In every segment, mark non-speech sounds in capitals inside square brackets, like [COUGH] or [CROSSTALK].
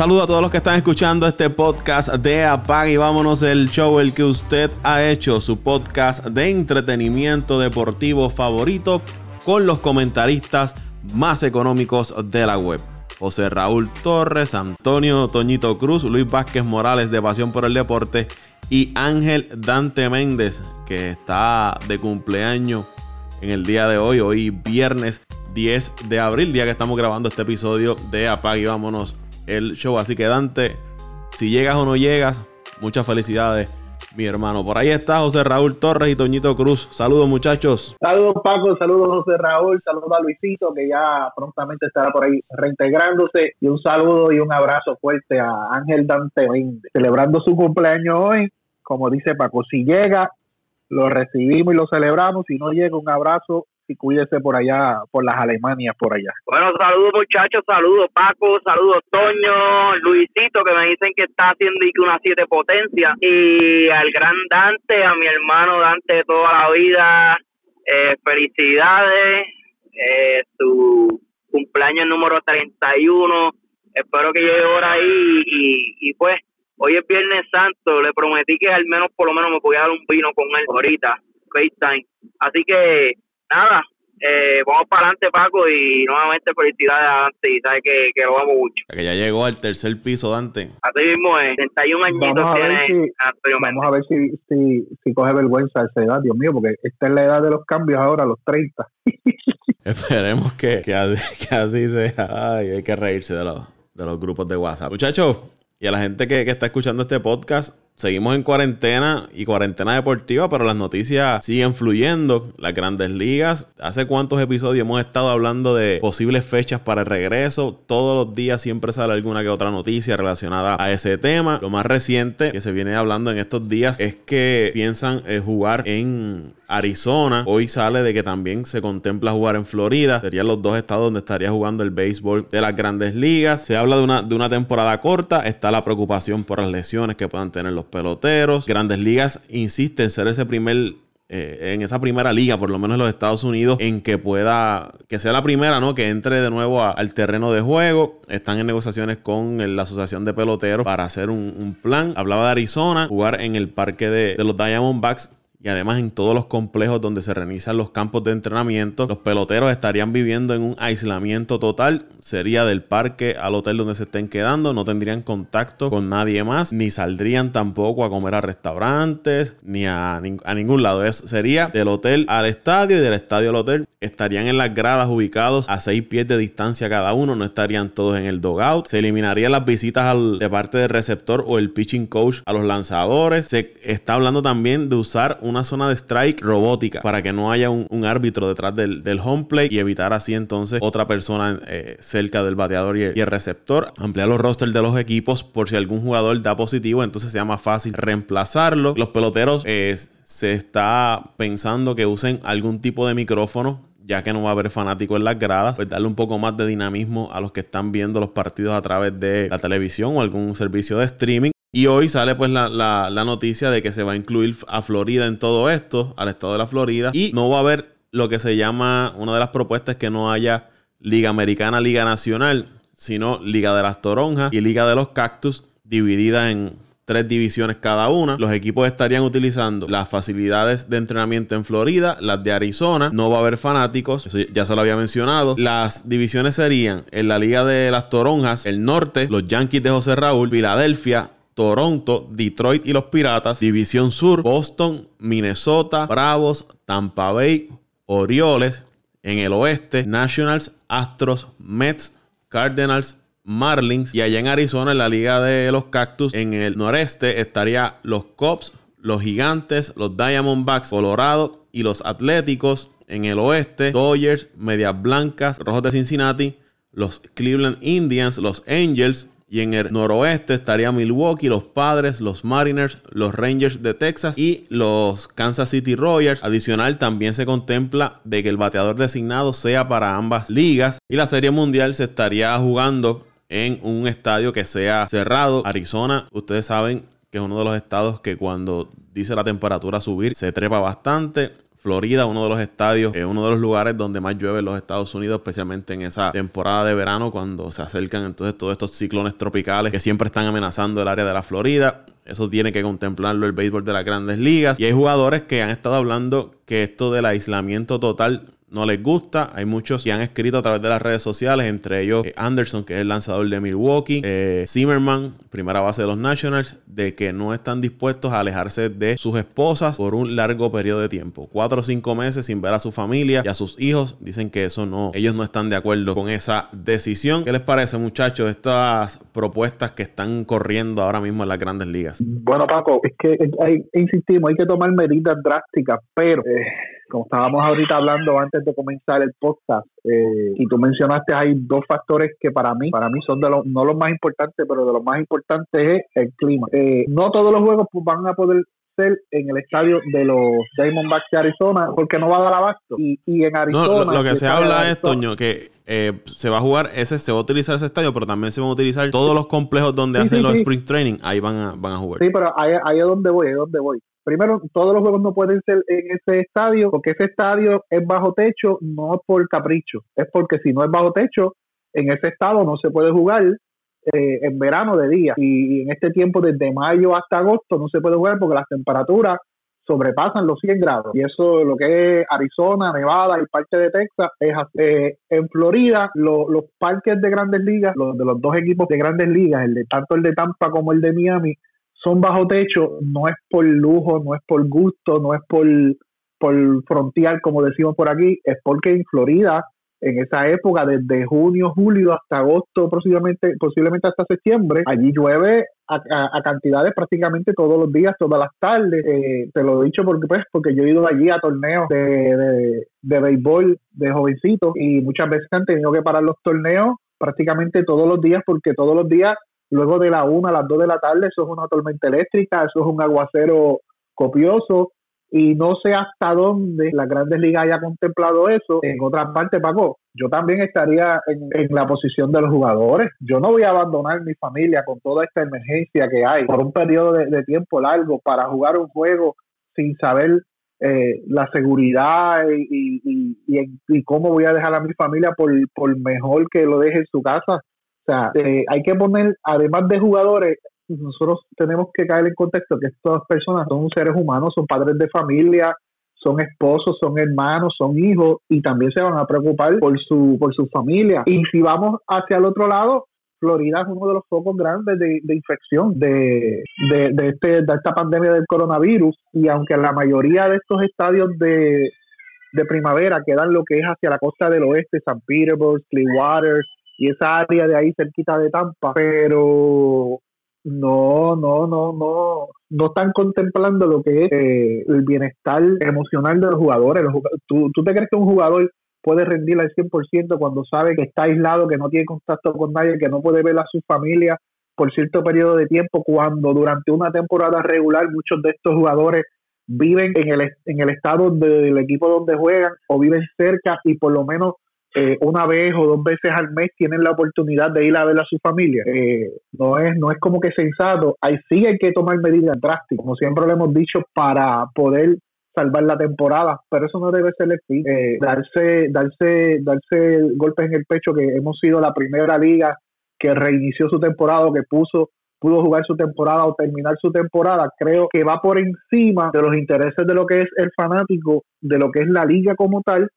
Saludo a todos los que están escuchando este podcast de Apague y vámonos el show, el que usted ha hecho, su podcast de entretenimiento deportivo favorito con los comentaristas más económicos de la web. José Raúl Torres, Antonio Toñito Cruz, Luis Vázquez Morales de Pasión por el Deporte y Ángel Dante Méndez, que está de cumpleaños en el día de hoy, hoy viernes 10 de abril, día que estamos grabando este episodio de Apague y vámonos el show. Así que Dante, si llegas o no llegas, muchas felicidades, mi hermano. Por ahí está José Raúl Torres y Toñito Cruz. Saludos, muchachos. Saludos, Paco. Saludos, José Raúl. Saludos a Luisito, que ya prontamente estará por ahí reintegrándose. Y un saludo y un abrazo fuerte a Ángel Dante celebrando su cumpleaños hoy. Como dice Paco, si llega, lo recibimos y lo celebramos. Si no llega, un abrazo y cuídese por allá, por las Alemanias, por allá. Bueno, saludos muchachos, saludos Paco, saludos Toño, Luisito, que me dicen que está haciendo una siete potencia, y al gran Dante, a mi hermano Dante de toda la vida, eh, felicidades, eh, su cumpleaños número 31, espero que llegue por ahí y, y pues hoy es Viernes Santo, le prometí que al menos por lo menos me podía dar un vino con él ahorita, FaceTime. Así que nada, eh, vamos para adelante, Paco, y nuevamente felicidades a Dante, y sabes que, que lo vamos mucho. Que ya llegó al tercer piso, Dante. Así mismo es, 31 añitos tiene si, Vamos a ver si, si, si coge vergüenza esa edad, Dios mío, porque esta es la edad de los cambios ahora, los 30. [LAUGHS] Esperemos que, que, así sea. Ay, hay que reírse de los, de los grupos de WhatsApp. Muchachos, y a la gente que, que está escuchando este podcast, Seguimos en cuarentena y cuarentena deportiva, pero las noticias siguen fluyendo. Las grandes ligas. ¿Hace cuántos episodios hemos estado hablando de posibles fechas para el regreso? Todos los días siempre sale alguna que otra noticia relacionada a ese tema. Lo más reciente que se viene hablando en estos días es que piensan eh, jugar en Arizona. Hoy sale de que también se contempla jugar en Florida. Serían los dos estados donde estaría jugando el béisbol de las grandes ligas. Se habla de una, de una temporada corta. Está la preocupación por las lesiones que puedan tener los peloteros. Grandes Ligas insiste en ser ese primer eh, en esa primera liga, por lo menos en los Estados Unidos, en que pueda, que sea la primera, ¿no? Que entre de nuevo al terreno de juego. Están en negociaciones con la Asociación de Peloteros para hacer un, plan. Hablaba de Arizona, jugar en el parque de los Diamondbacks y además en todos los complejos donde se realizan los campos de entrenamiento, los peloteros estarían viviendo en un aislamiento total. Sería del parque al hotel donde se estén quedando, no tendrían contacto con nadie más, ni saldrían tampoco a comer a restaurantes, ni a, a ningún lado. Es, sería del hotel al estadio y del estadio al hotel. Estarían en las gradas ubicados a seis pies de distancia cada uno, no estarían todos en el dogout. Se eliminarían las visitas de parte del receptor o el pitching coach a los lanzadores. Se está hablando también de usar un una zona de strike robótica para que no haya un, árbitro detrás del, home plate y evitar así entonces otra persona eh, cerca del bateador y, el receptor. Ampliar los rosters de los equipos por si algún jugador da positivo, entonces sea más fácil reemplazarlo. Los peloteros eh, se está pensando que usen algún tipo de micrófono ya que no va a haber fanáticos en las gradas, pues darle un poco más de dinamismo a los que están viendo los partidos a través de la televisión o algún servicio de streaming. Y hoy sale pues la, la, noticia de que se va a incluir a Florida en todo esto, al estado de la Florida. Y no va a haber lo que se llama, una de las propuestas es que no haya Liga Americana, Liga Nacional, sino Liga de las Toronjas y Liga de los Cactus, dividida en tres divisiones cada una. Los equipos estarían utilizando las facilidades de entrenamiento en Florida, las de Arizona. No va a haber fanáticos, eso ya se lo había mencionado. Las divisiones serían en la Liga de las Toronjas, el norte, los Yankees de José Raúl, Filadelfia, Toronto, Detroit y los Piratas. División Sur, Boston, Minnesota, Bravos, Tampa Bay, Orioles. En el oeste, Nationals, Astros, Mets, Cardinals, Marlins. Y allá en Arizona, en la Liga de los Cactus, en el noreste estaría los Cubs, los Gigantes, los Diamondbacks, Colorado y los Atléticos. En el oeste, Dodgers, Medias Blancas, Rojos de Cincinnati, los Cleveland Indians, los Angels, y en el noroeste estaría Milwaukee, los Padres, los Mariners, los Rangers de Texas y los Kansas City Royals. Adicional, también se contempla de que el bateador designado sea para ambas ligas. Y la Serie Mundial se estaría jugando en un estadio que sea cerrado. Arizona, ustedes saben que es uno de los estados que cuando dice la temperatura subir se trepa bastante. Florida, uno de los estadios, es uno de los lugares donde más llueve en los Estados Unidos, especialmente en esa temporada de verano cuando se acercan entonces todos estos ciclones tropicales que siempre están amenazando el área de la Florida. Eso tiene que contemplarlo el béisbol de las grandes ligas. Y hay jugadores que han estado hablando que esto del aislamiento total no les gusta. Hay muchos que han escrito a través de las redes sociales, entre ellos eh, Anderson, que es el lanzador de Milwaukee, eh, Zimmerman, primera base de los Nationals, de que no están dispuestos a alejarse de sus esposas por un largo periodo de tiempo. Cuatro o cinco meses sin ver a su familia y a sus hijos. Dicen que eso no, ellos no están de acuerdo con esa decisión. ¿Qué les parece, muchachos, estas propuestas que están corriendo ahora mismo en las grandes ligas? Bueno, Paco, es que hay, insistimos, hay que tomar medidas drásticas, pero... Eh, como estábamos ahorita hablando antes de comenzar el podcast, eh, y tú mencionaste, hay dos factores que para mí, para mí son de los, no los más importantes, pero de los más importantes es el clima. Eh, no todos los juegos pues, van a poder ser en el estadio de los Diamondbacks de Arizona porque no va a dar abasto. Y, y en Arizona... No, lo, que se habla es, Toño, que eh, se va a jugar ese, se va a utilizar ese estadio, pero también se van a utilizar todos los complejos donde hacen los sprint training, ahí van a, van a jugar. Sí, pero ahí, ahí es donde voy, ahí es donde voy primero, todos los juegos no pueden ser en ese estadio, porque ese estadio es bajo techo, no por capricho, es porque si no es bajo techo, en ese estado no se puede jugar eh, en verano de día. Y, en este tiempo, desde mayo hasta agosto, no se puede jugar porque las temperaturas sobrepasan los 100 grados. Y eso lo que es Arizona, Nevada y parte de Texas es eh, en Florida, los parques de grandes ligas, los de los dos equipos de grandes ligas, el de tanto el de Tampa como el de Miami, son bajo techo, no es por lujo, no es por gusto, no es por, por frontear, como decimos por aquí, es porque en Florida, en esa época, desde junio, julio hasta agosto, posiblemente, posiblemente hasta septiembre, allí llueve a, cantidades prácticamente todos los días, todas las tardes. Eh, te lo he dicho porque, pues, porque yo he ido allí a torneos de, de, de béisbol de jovencitos y muchas veces han tenido que parar los torneos prácticamente todos los días porque todos los días luego de la 1 a las 2 de la tarde, eso es una tormenta eléctrica, eso es un aguacero copioso, y no sé hasta dónde las grandes ligas haya contemplado eso. En otra parte, Paco, yo también estaría en, la posición de los jugadores. Yo no voy a abandonar mi familia con toda esta emergencia que hay por un periodo de, tiempo largo para jugar un juego sin saber eh, la seguridad y, y, cómo voy a dejar a mi familia por, por mejor que lo deje en su casa sea, eh, hay que poner, además de jugadores, nosotros tenemos que caer en contexto que estas personas son seres humanos, son padres de familia, son esposos, son hermanos, son hijos y también se van a preocupar por su, por su familia. Y si vamos hacia el otro lado, Florida es uno de los focos grandes de, infección de, de, este, de esta pandemia del coronavirus y aunque la mayoría de estos estadios de, de primavera quedan lo que es hacia la costa del oeste, San Petersburg, Clearwater, y esa área de ahí cerquita de Tampa, pero no, no, no, no, no están contemplando lo que es eh, el bienestar emocional de los jugadores. ¿tú, ¿tú, te crees que un jugador puede rendir al 100% cuando sabe que está aislado, que no tiene contacto con nadie, que no puede ver a su familia por cierto periodo de tiempo, cuando durante una temporada regular muchos de estos jugadores viven en el, en el estado del equipo donde juegan o viven cerca y por lo menos eh, una vez o dos veces al mes tienen la oportunidad de ir a ver a su familia. Eh, no es no es como que sensato. Ahí sí hay que tomar medidas drásticas, como siempre lo hemos dicho, para poder salvar la temporada, pero eso no debe ser el fin. Eh, darse, darse, darse golpes en el pecho que hemos sido la primera liga que reinició su temporada que puso pudo jugar su temporada o terminar su temporada, creo que va por encima de los intereses de lo que es el fanático, de lo que es la liga como tal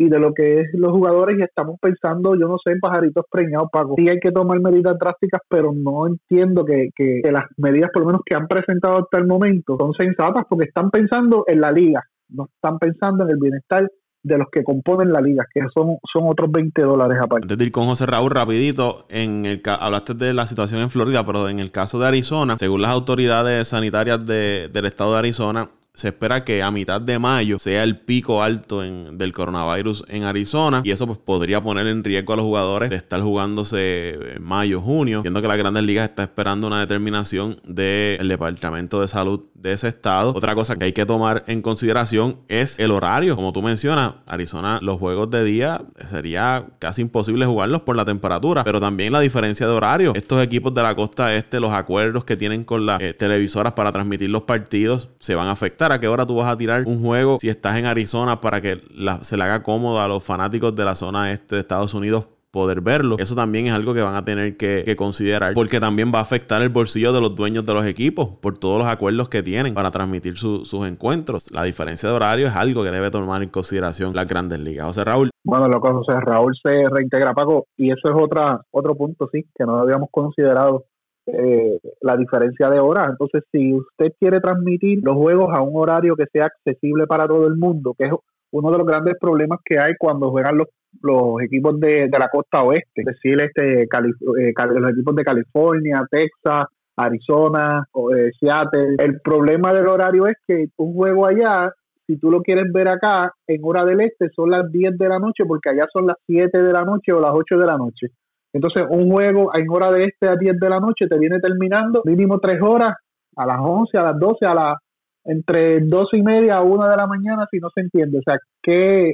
y de lo que es los jugadores y estamos pensando, yo no sé, en pajaritos preñados, Paco. Sí hay que tomar medidas drásticas, pero no entiendo que, que, las medidas, por lo menos que han presentado hasta el momento, son sensatas porque están pensando en la liga, no están pensando en el bienestar de los que componen la liga, que son, son otros 20 dólares aparte. Antes de ir con José Raúl, rapidito, en el hablaste de la situación en Florida, pero en el caso de Arizona, según las autoridades sanitarias de, del estado de Arizona, se espera que a mitad de mayo sea el pico alto en, del coronavirus en Arizona y eso pues podría poner en riesgo a los jugadores de estar jugándose en mayo, junio, siendo que la Grandes Ligas está esperando una determinación del Departamento de Salud de ese estado. Otra cosa que hay que tomar en consideración es el horario. Como tú mencionas, Arizona, los juegos de día sería casi imposible jugarlos por la temperatura, pero también la diferencia de horario. Estos equipos de la costa este, los acuerdos que tienen con las eh, televisoras para transmitir los partidos se van a afectar afectar a qué hora tú vas a tirar un juego si estás en Arizona para que se le haga cómodo a los fanáticos de la zona este de Estados Unidos poder verlo. Eso también es algo que van a tener que, considerar porque también va a afectar el bolsillo de los dueños de los equipos por todos los acuerdos que tienen para transmitir sus encuentros. La diferencia de horario es algo que debe tomar en consideración las grandes ligas. José Raúl. Bueno, lo que José Raúl se reintegra, Paco, y eso es otra, otro punto, sí, que no habíamos considerado. Eh, la diferencia de horas. Entonces, si usted quiere transmitir los juegos a un horario que sea accesible para todo el mundo, que es uno de los grandes problemas que hay cuando juegan los los equipos de, la costa oeste, es decir, este, eh, los equipos de California, Texas, Arizona, eh, Seattle. El problema del horario es que un juego allá, si tú lo quieres ver acá, en hora del este son las 10 de la noche, porque allá son las 7 de la noche o las 8 de la noche. Entonces, un juego en hora de este a 10 de la noche te viene terminando mínimo 3 horas, a las 11, a las 12, a las entre dos y media a una de la mañana si no se entiende. O sea, ¿qué,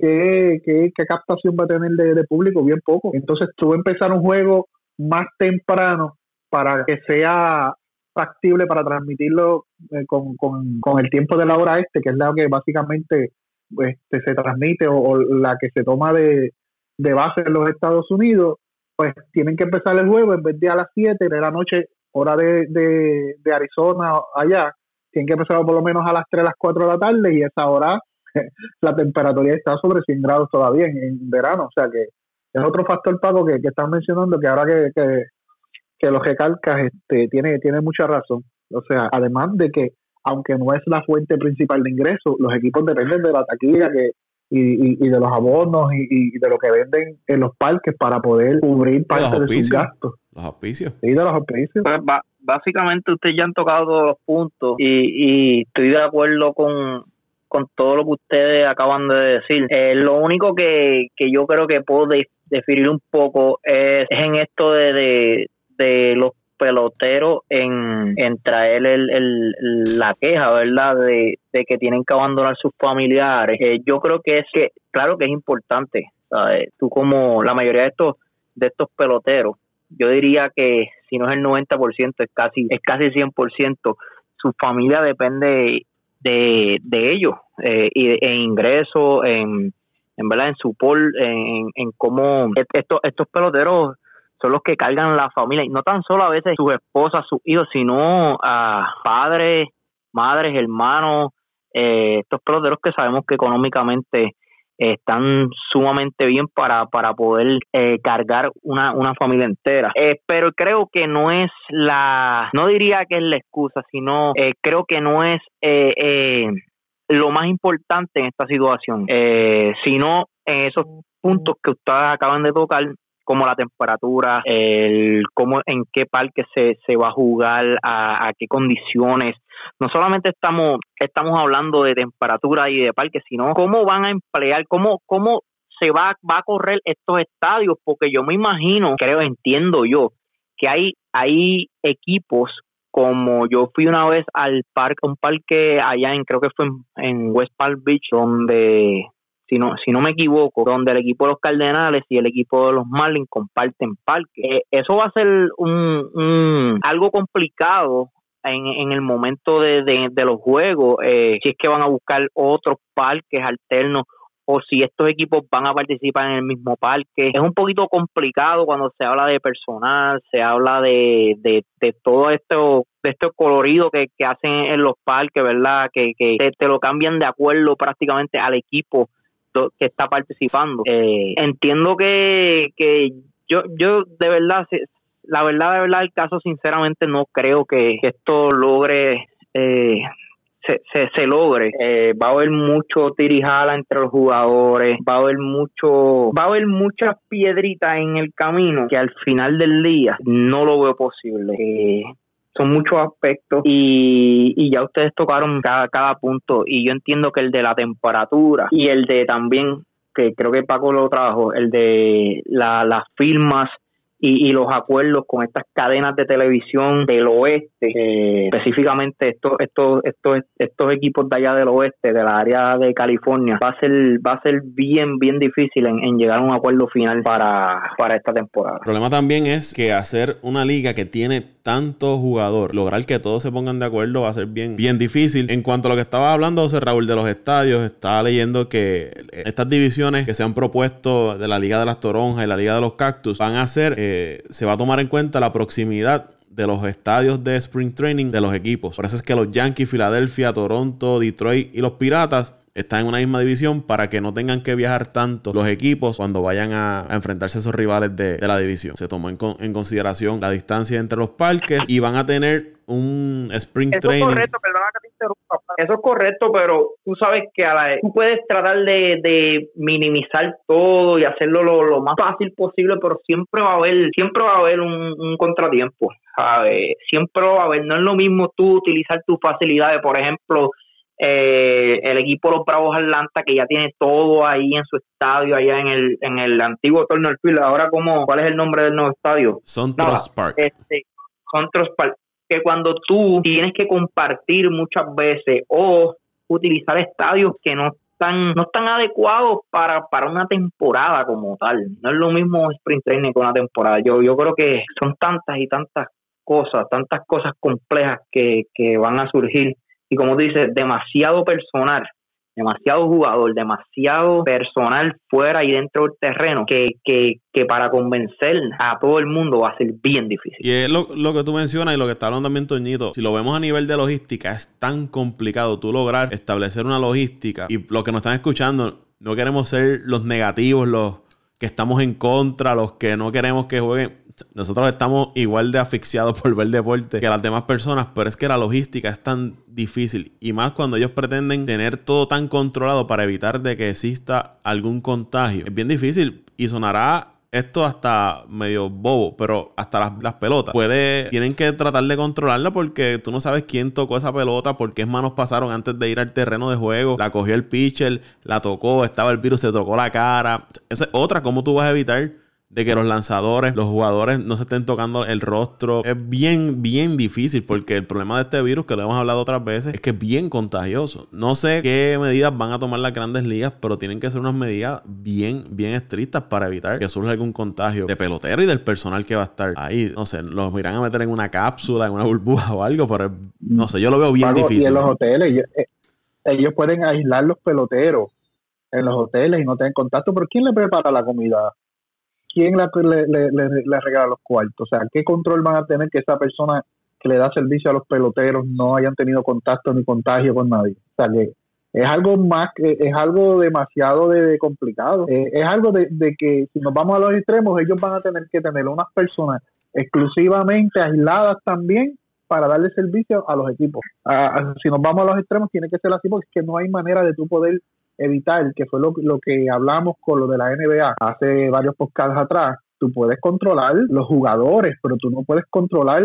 qué, qué, captación va a tener de, público? Bien poco. Entonces tú empezar un juego más temprano para que sea factible para transmitirlo eh, con, con, el tiempo de la hora este, que es la que básicamente este, se transmite o, la que se toma de, de base en los Estados Unidos, pues tienen que empezar el juego en vez de a las 7 de la noche, hora de, de, de Arizona allá, tienen que empezar por lo menos a las 3, las 4 de la tarde y esa hora [LAUGHS] la temperatura está sobre 100 grados todavía en, verano. O sea que es otro factor, Paco, que, que estás mencionando que ahora que, que, que los recalcas este, tiene, tiene mucha razón. O sea, además de que aunque no es la fuente principal de ingresos, los equipos dependen de la taquilla que, y, y, de los abonos y, de lo que venden en los parques para poder cubrir parte de sus gastos. Los auspicios. Sí, de los auspicios. Pues básicamente ustedes ya han tocado todos los puntos y, estoy de acuerdo con, todo lo que ustedes acaban de decir. Eh, lo único que, yo creo que puedo definir un poco es, en esto de, de, los peloteros en, en traer el, la queja, ¿verdad? De, que tienen que abandonar sus familiares. Eh, yo creo que es que, claro que es importante. Tú como la mayoría de estos, de estos peloteros, yo diría que si no es el 90%, es casi, es casi 100%. Su familia depende de, de ellos, eh, y en ingresos, en, en verdad, en su pol, en, en cómo estos, estos peloteros son los que cargan la familia, y no tan solo a veces sus esposas, sus hijos, sino a padres, madres, hermanos, eh, estos peloteros que sabemos que económicamente están sumamente bien para, para poder eh, cargar una, una familia entera. Eh, pero creo que no es la, no diría que es la excusa, sino eh, creo que no es lo más importante en esta situación, sino en esos puntos que ustedes acaban de tocar, como la temperatura, el cómo, en qué parque se, se va a jugar, a, qué condiciones. No solamente estamos, estamos hablando de temperatura y de parque, sino cómo van a emplear, cómo, cómo se va, va a correr estos estadios, porque yo me imagino, creo, entiendo yo, que hay, hay equipos como yo fui una vez al parque, un parque allá en, creo que fue en West Palm Beach, donde si no, si no me equivoco, donde el equipo de los Cardenales y el equipo de los Marlins comparten parque. Eh, eso va a ser un, algo complicado en, en el momento de, de, los juegos, eh, si es que van a buscar otros parques alternos o si estos equipos van a participar en el mismo parque. Es un poquito complicado cuando se habla de personal, se habla de, de, todo esto de este colorido que, que hacen en los parques, ¿verdad? Que, que te, lo cambian de acuerdo prácticamente al equipo que está participando. Eh, entiendo que, que yo, yo de verdad, la verdad, de verdad, el caso, sinceramente, no creo que esto logre. Eh, se, se, logre. Eh, va a haber mucho tirijala entre los jugadores, va a haber mucho, va a haber muchas piedritas en el camino que al final del día no lo veo posible. Eh, son muchos aspectos y, y ya ustedes tocaron cada, cada punto y yo entiendo que el de la temperatura y el de también, que creo que Paco lo trajo, el de la, las firmas y, los acuerdos con estas cadenas de televisión del oeste, eh, específicamente estos, estos, estos, estos equipos de allá del oeste, de la área de California, va a ser, va a ser bien, bien difícil en, llegar a un acuerdo final para, para esta temporada. El problema también es que hacer una liga que tiene tanto jugador, lograr que todos se pongan de acuerdo va a ser bien, bien difícil. En cuanto a lo que estaba hablando José Raúl de los estadios, estaba leyendo que estas divisiones que se han propuesto de la Liga de las Toronjas y la Liga de los Cactus van a ser, eh, se va a tomar en cuenta la proximidad de los estadios de Spring Training de los equipos. Por eso es que los Yankees, Filadelfia, Toronto, Detroit y los Piratas están en una misma división para que no tengan que viajar tanto los equipos cuando vayan a, enfrentarse a esos rivales de, la división. Se tomó en, consideración la distancia entre los parques y van a tener un sprint Eso training. Es correcto, perdona que te interrumpa. Eso es correcto, pero tú sabes que a la, tú puedes tratar de, minimizar todo y hacerlo lo, más fácil posible, pero siempre va a haber, siempre va a haber un, contratiempo. Siempre va a haber, no es lo mismo tú utilizar tus facilidades, por ejemplo, eh, el equipo Los Bravos Atlanta que ya tiene todo ahí en su estadio allá en el en el antiguo Turner Field ahora cómo cuál es el nombre del nuevo estadio Sontros Park. este, Park que cuando tú tienes que compartir muchas veces o utilizar estadios que no están no están adecuados para, para una temporada como tal. No es lo mismo sprint training con una temporada. Yo yo creo que son tantas y tantas cosas tantas cosas complejas que, que van a surgir y como dices, demasiado personal, demasiado jugador, demasiado personal fuera y dentro del terreno, que, que, que para convencer a todo el mundo va a ser bien difícil. Y es lo, que tú mencionas y lo que está hablando también Toñito, si lo vemos a nivel de logística, es tan complicado tú lograr establecer una logística y los que nos están escuchando, no queremos ser los negativos, los que estamos en contra, los que no queremos que jueguen nosotros estamos igual de asfixiados [LAUGHS] por ver deporte que las demás personas, pero es que la logística es tan difícil y más cuando ellos pretenden tener todo tan controlado para evitar de que exista algún contagio. Es bien difícil y sonará esto hasta medio bobo, pero hasta las, pelotas. Puede, tienen que tratar de controlarla porque tú no sabes quién tocó esa pelota, por qué manos pasaron antes de ir al terreno de juego. La cogió el pitcher, la tocó, estaba el virus, se tocó la cara. Esa es otra, ¿cómo tú vas a evitar de que los lanzadores, los jugadores no se estén tocando el rostro. Es bien, bien difícil porque el problema de este virus, que lo hemos hablado otras veces, es que es bien contagioso. No sé qué medidas van a tomar las grandes ligas, pero tienen que ser unas medidas bien, bien estrictas para evitar que surja algún contagio de pelotero y del personal que va a estar ahí. No sé, los irán a meter en una cápsula, en una burbuja [LAUGHS] o algo, pero no sé, yo lo veo bien difícil. Y en los hoteles, eh, ellos, pueden aislar los peloteros en los hoteles y no tener contacto, pero ¿quién le prepara la comida? Quién le, le, regala los cuartos? O sea, ¿qué control van a tener que esa persona que le da servicio a los peloteros no hayan tenido contacto ni contagio con nadie? O sea, es algo más, es algo demasiado de, complicado. Eh, es algo de, que si nos vamos a los extremos, ellos van a tener que tener unas personas exclusivamente aisladas también para darle servicio a los equipos. Si nos vamos a los extremos, tiene que ser así porque no hay manera de tú poder evitar, que fue lo, lo que hablamos con lo de la NBA hace varios podcasts atrás, tú puedes controlar los jugadores, pero tú no puedes controlar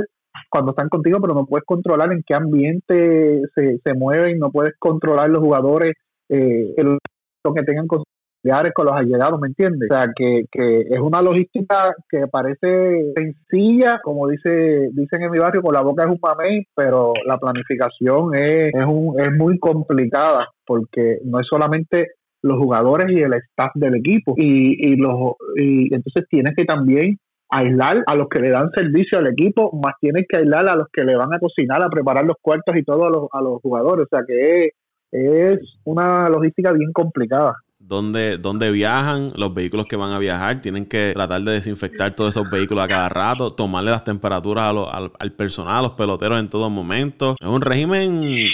cuando están contigo, pero no puedes controlar en qué ambiente se, se mueven, no puedes controlar los jugadores, eh, lo que tengan con los allegados, ¿me entiendes? O sea, que, que es una logística que parece sencilla, como dice dicen en mi barrio, con la boca es un mamey, pero la planificación es, es, un, es muy complicada porque no es solamente los jugadores y el staff del equipo y, y los y entonces tienes que también aislar a los que le dan servicio al equipo, más tienes que aislar a los que le van a cocinar, a preparar los cuartos y todo a los, a los jugadores. O sea que es, es una logística bien complicada dónde, viajan, los vehículos que van a viajar, tienen que tratar de desinfectar todos esos vehículos a cada rato, tomarle las temperaturas al, personal, a los peloteros en todo momento. Es un régimen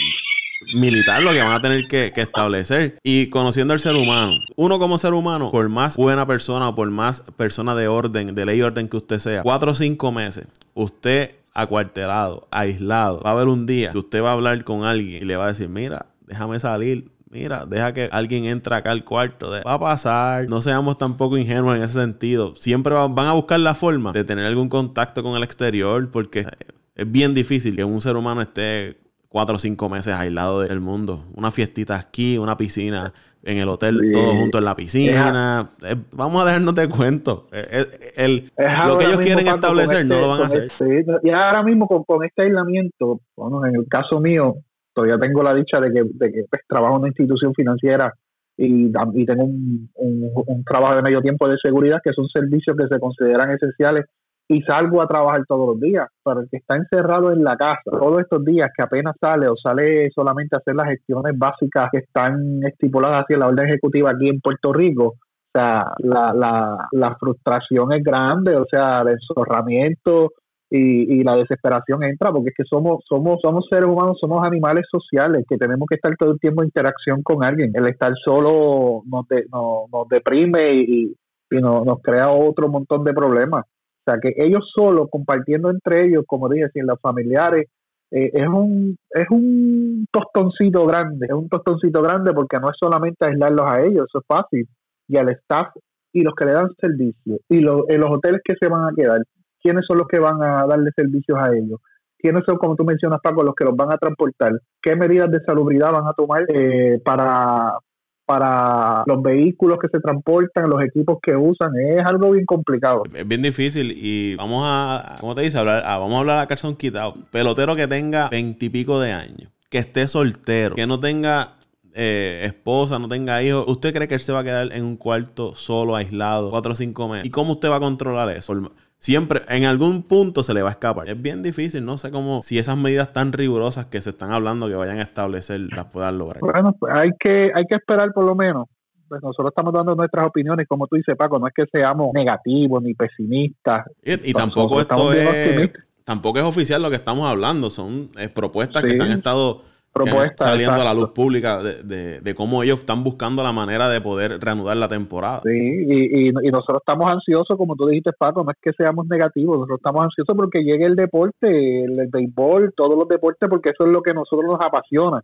militar lo que van a tener que, establecer. Y conociendo al ser humano, uno como ser humano, por más buena persona o por más persona de orden, de ley y orden que usted sea, cuatro o cinco meses, usted acuartelado, aislado, va a haber un día que usted va a hablar con alguien y le va a decir, mira, déjame salir, mira, deja que alguien entre acá al cuarto. Va a pasar. No seamos tampoco ingenuos en ese sentido. Siempre van a buscar la forma de tener algún contacto con el exterior porque es bien difícil que un ser humano esté cuatro o cinco meses aislado del mundo. Una fiestita aquí, una piscina en el hotel, todos juntos en la piscina. Eh, vamos a dejarnos de cuento. Eh, el, lo que ellos quieren establecer no lo van a hacer. Este, y ahora mismo con, este aislamiento, bueno, en el caso mío, todavía tengo la dicha de que, de que pues, trabajo en una institución financiera y, y tengo un, un, trabajo de medio tiempo de seguridad, que son servicios que se consideran esenciales y salgo a trabajar todos los días. Para el que está encerrado en la casa todos estos días, que apenas sale o sale solamente a hacer las gestiones básicas que están estipuladas hacia la orden ejecutiva aquí en Puerto Rico, o sea, la, la, la frustración es grande, o sea, el enzorramiento y, y, la desesperación entra, porque es que somos, somos, somos seres humanos, somos animales sociales, que tenemos que estar todo el tiempo en interacción con alguien. El estar solo nos, deprime y, nos crea otro montón de problemas. O sea, que ellos solo compartiendo entre ellos, como dije, sin los familiares, eh, es un es un tostoncito grande, es un tostoncito grande porque no es solamente aislarlos a ellos, eso es fácil, y al staff y los que le dan servicio, y los, en los hoteles que se van a quedar, quiénes son los que van a darle servicios a ellos, quiénes son, como tú mencionas, Paco, los que los van a transportar, qué medidas de salubridad van a tomar eh, para, para los vehículos que se transportan, los equipos que usan, es algo bien complicado. Es bien difícil y vamos a, ¿cómo te dice? Hablar, ah, vamos a hablar a calzón quitado. Pelotero que tenga veintipico de años, que esté soltero, que no tenga eh, esposa, no tenga hijos, ¿usted cree que él se va a quedar en un cuarto solo, aislado, cuatro o cinco meses? ¿Y cómo usted va a controlar eso? Siempre en algún punto se le va a escapar. Es bien difícil, no sé cómo, si esas medidas tan rigurosas que se están hablando que vayan a establecer las puedan lograr. Bueno, pues hay que, hay que esperar por lo menos. Pues nosotros estamos dando nuestras opiniones, como tú dices, Paco, no es que seamos negativos ni pesimistas. Y, tampoco esto es, tampoco es oficial lo que estamos hablando, son eh, propuestas que se han estado saliendo a la luz pública de, de, cómo ellos están buscando la manera de poder reanudar la temporada. Sí, y, y, nosotros estamos ansiosos, como tú dijiste, Paco, no es que seamos negativos, nosotros estamos ansiosos porque llegue el deporte, el, béisbol, todos los deportes, porque eso es lo que a nosotros nos apasiona.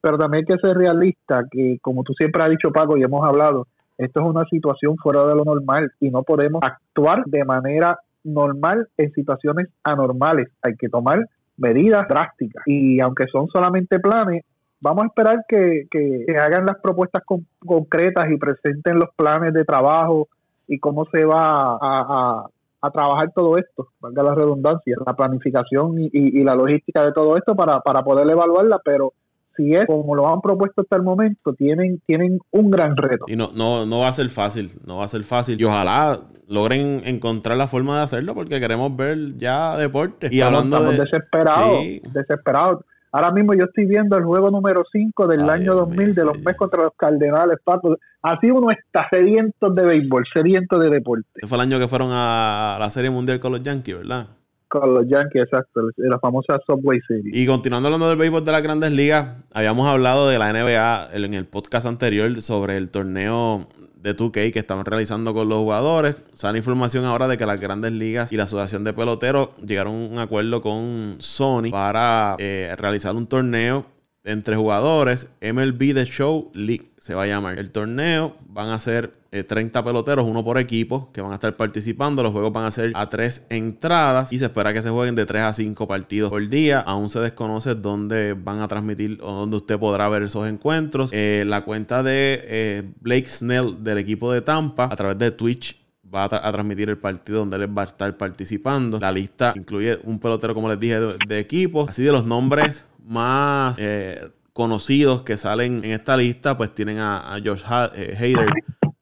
Pero también hay que ser realista, que como tú siempre has dicho, Paco, y hemos hablado, esto es una situación fuera de lo normal y no podemos actuar de manera normal en situaciones anormales. Hay que tomar medidas drásticas. Y aunque son solamente planes, vamos a esperar que, que, hagan las propuestas concretas y presenten los planes de trabajo y cómo se va a, a, trabajar todo esto, valga la redundancia, la planificación y, y, la logística de todo esto para, para poder evaluarla, pero si es como lo han propuesto hasta el momento, tienen, tienen un gran reto. Y no, no, no va a ser fácil, no va a ser fácil. Y ojalá logren encontrar la forma de hacerlo porque queremos ver ya deporte. Y hablando estamos desesperados, desesperados. Ahora mismo yo estoy viendo el juego número 5 del año 2000 de los Mets contra los Cardenales, Paco. Así uno está sediento de béisbol, sediento de deporte. fue el año que fueron a la Serie Mundial con los Yankees, ¿verdad? Con los Yankees, exacto, la famosa Subway City. Y continuando hablando del béisbol de las grandes ligas, habíamos hablado de la NBA en el podcast anterior sobre el torneo de 2K que estaban realizando con los jugadores. Sale información ahora de que las grandes ligas y la asociación de peloteros llegaron a un acuerdo con Sony para eh, realizar un torneo entre jugadores, MLB The Show League se va a llamar. El torneo van a ser 30 eh, peloteros, uno por equipo, que van a estar participando. Los juegos van a ser a tres entradas y se espera que se jueguen de 3 a 5 partidos por día. Aún se desconoce dónde van a transmitir o dónde usted podrá ver esos encuentros. Eh, la cuenta de eh, Blake Snell del equipo de Tampa a través de Twitch va a, transmitir el partido donde él va a estar participando. La lista incluye un pelotero, como les dije, de, de equipos. Así de los nombres más eh, conocidos que salen en esta lista, pues tienen a, Josh eh, Hader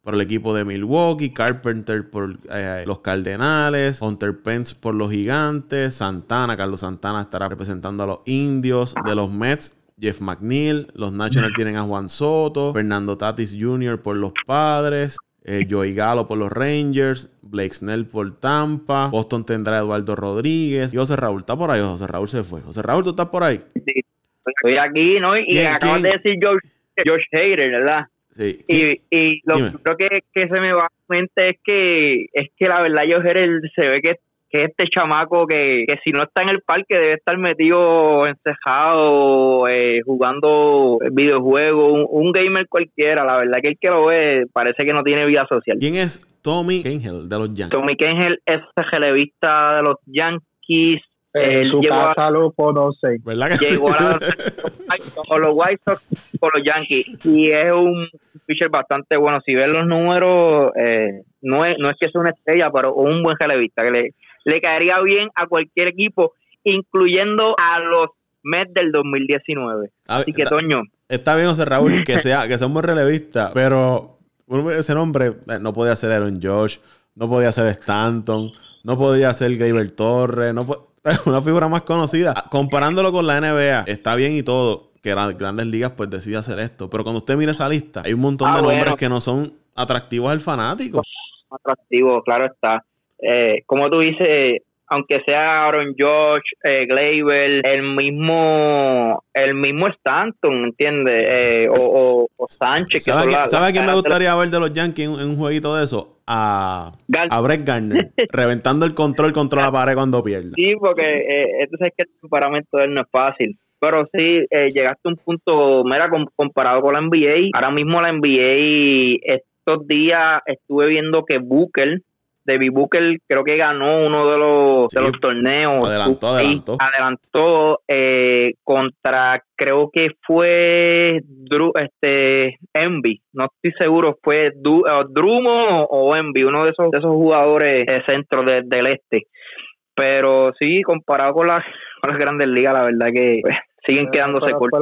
por el equipo de Milwaukee, Carpenter por eh, los Cardenales, Hunter Pence por los Gigantes, Santana, Carlos Santana estará representando a los Indios, de los Mets, Jeff McNeil, los Nationals tienen a Juan Soto, Fernando Tatis Jr. por los Padres, Joey Galo por los Rangers, Blake Snell por Tampa, Boston tendrá a Eduardo Rodríguez y José Raúl. ¿Está por ahí? José Raúl se fue. José Raúl, ¿tú estás por ahí? Sí, estoy aquí, ¿no? Y acabas de decir George, George Hader, ¿verdad? Sí. Y, y lo que, que se me va a mente es que, es que la verdad George Hader se ve que que este chamaco que, que si no está en el parque debe estar metido encejado, eh, jugando videojuegos, un, gamer cualquiera. La verdad que el que lo ve parece que no tiene vida social. ¿Quién es Tommy Kengel de los Yankees? Tommy Kengel es relevista de los Yankees. En su casa lo conocen. ¿Verdad que llegó sí? a con [LAUGHS] los White Sox con los Yankees y es un pitcher bastante bueno si ves los números eh, no es no es que sea una estrella pero un buen relevista que le, le caería bien a cualquier equipo incluyendo a los Mets del 2019 A ver, así que está- Toño Está bien, José Raúl, que [LAUGHS] sea, que sea un buen relevista, pero ese nombre eh, no podía ser Aaron Josh, no podía ser Stanton, no podía ser Gleyber Torres, no [LAUGHS] una figura más conocida. Comparándolo con la NBA, está bien y todo, que las grandes ligas pues decide hacer esto, pero cuando usted mire esa lista, hay un montón Ah, de nombres bueno. que no son atractivos al fanático. atractivo, claro está. Eh, como tú dices, aunque sea Aaron Josh, eh, Gleyber, el mismo, el mismo Stanton, ¿entiendes? Eh, o, o- o Sánchez. que ¿Sabe, a son quién- me gustaría ver de los Yankees en, un jueguito de eso? A, a Brett Garner, [LAUGHS] reventando el control contra la pared cuando pierde. Sí, porque eh, tú sabes que el paramento de él no es fácil. Pero sí, eh, llegaste a un punto, mira, com- comparado con la NBA. Ahora mismo la NBA, estos días estuve viendo que Booker, David Booker, creo que ganó uno de los, de los torneos. adelantó, adelantó. adelantó, eh, contra, creo que fue este Envy. No estoy seguro, fue Du- eh, Drumo o Envy, uno de esos, de esos jugadores de centro de- del este. Pero sí, comparado con, las con las grandes ligas, la verdad que pues, siguen Pero- quedándose pero cortos.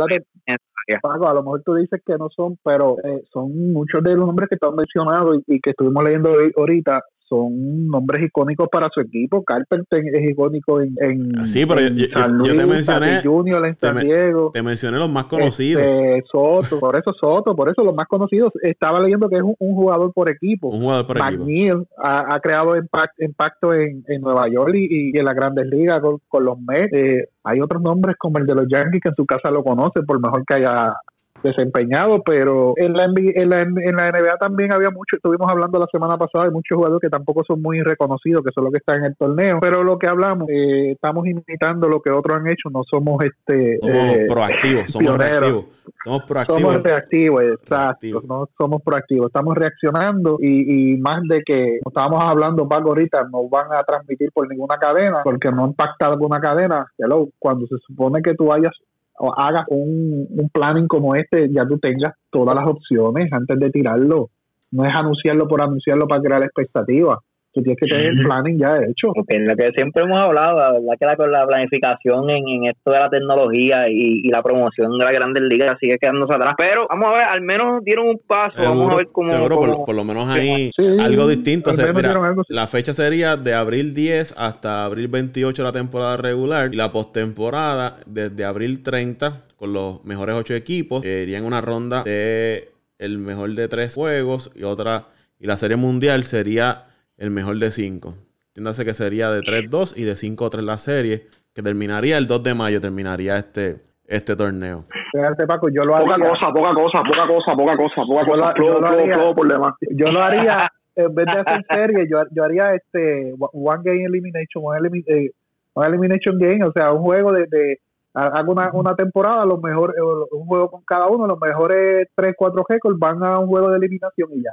Paco, a lo mejor tú dices que no son, pero eh, son muchos de los nombres que tú has mencionado y, y que estuvimos leyendo hoy- ahorita son nombres icónicos para su equipo. Carpenter es icónico en, en, Sí, pero yo- en yo- San yo te mencioné- Junior en San Diego. Te mencioné los más conocidos. Este, Soto, por eso Soto, por eso los más conocidos. Estaba leyendo que es un, un jugador por equipo. Un jugador por equipo. McNeil ha, ha creado impact- impacto en, en Nueva York y, y en las grandes ligas con, con los Mets. Eh, hay otros nombres como el de los Yankees que en su casa lo conocen, por mejor que haya desempeñado, pero en la, NBA, en la, en la NBA también había mucho, estuvimos hablando la semana pasada de muchos jugadores que tampoco son muy reconocidos, que son los que están en el torneo, pero lo que hablamos, eh, estamos imitando lo que otros han hecho, no somos este Somos eh, proactivos, somos pioneros. reactivos. Somos proactivos. somos reactivos, exacto, Proactivos. no somos proactivos, estamos reaccionando y, y más de que estábamos hablando Paco ahorita, no van a transmitir por ninguna cadena, porque no impacta alguna cadena, hello, cuando se supone que tú hayas o hagas un, un planning como este, ya tú tengas todas las opciones antes de tirarlo, no es anunciarlo por anunciarlo para crear expectativas, tú tienes que tener el planning ya hecho. Porque en lo que siempre hemos hablado, la verdad que la, con la planificación en, en esto de la tecnología y, y la promoción de las grandes ligas sigue quedándose atrás. Pero vamos a ver, al menos dieron un paso, vamos a ver cómo... seguro, por, cómo- lo- por lo menos ahí Sí, algo distinto. al O sea, menos mira, dieron algo. la fecha sería de abril 10 hasta abril 28 la temporada regular y la postemporada desde abril 30 con los mejores ocho equipos que irían una ronda de el mejor de tres juegos y otra y la serie mundial sería el mejor de cinco. Entiéndase que sería de 3-2 y de 5-3 la serie que terminaría el 2 de mayo terminaría este este torneo. Fíjate, Paco, yo lo Poca haría, cosa, poca cosa, poca cosa, poca cosa, poca Yo cosa. la- Flow, yo flow por demás. yo lo haría [LAUGHS] en vez de hacer serie yo, yo haría este one game elimination one, elimi- eh, one elimination game o sea un juego de, de hago una, una temporada los mejores un juego con cada uno los mejores 3 4 récords van a un juego de eliminación y ya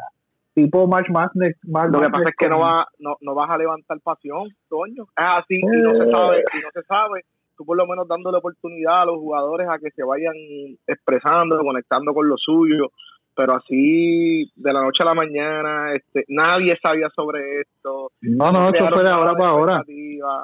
tipo March Madness March Lo que pasa es que no va, no, no vas a levantar pasión, Toño. Es así y no se sabe, y no se sabe. Tú por lo menos dándole oportunidad a los jugadores a que se vayan expresando, conectando con lo suyo. Pero así, de la noche a la mañana, este, nadie sabía sobre esto. no no eso fue de ahora para ahora.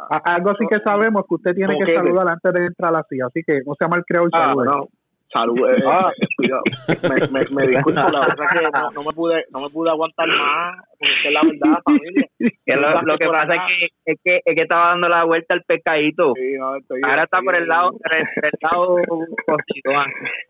A- algo así que sabemos que usted tiene que saludar antes de entrar así así que no sea mal creado y Ah, salude. no. Salud, [LAUGHS] eh, Ah. eh, cuidado. Me, me, me disculpo, la verdad es que no, no me pude, no me pude aguantar más, porque es la verdad, familia. [LAUGHS] que lo, lo que pasa es que, es que es que estaba dando la vuelta al pescadito. Sí, no, estoy- Ahora está estoy- por el lado, por el, lado cosito, ah.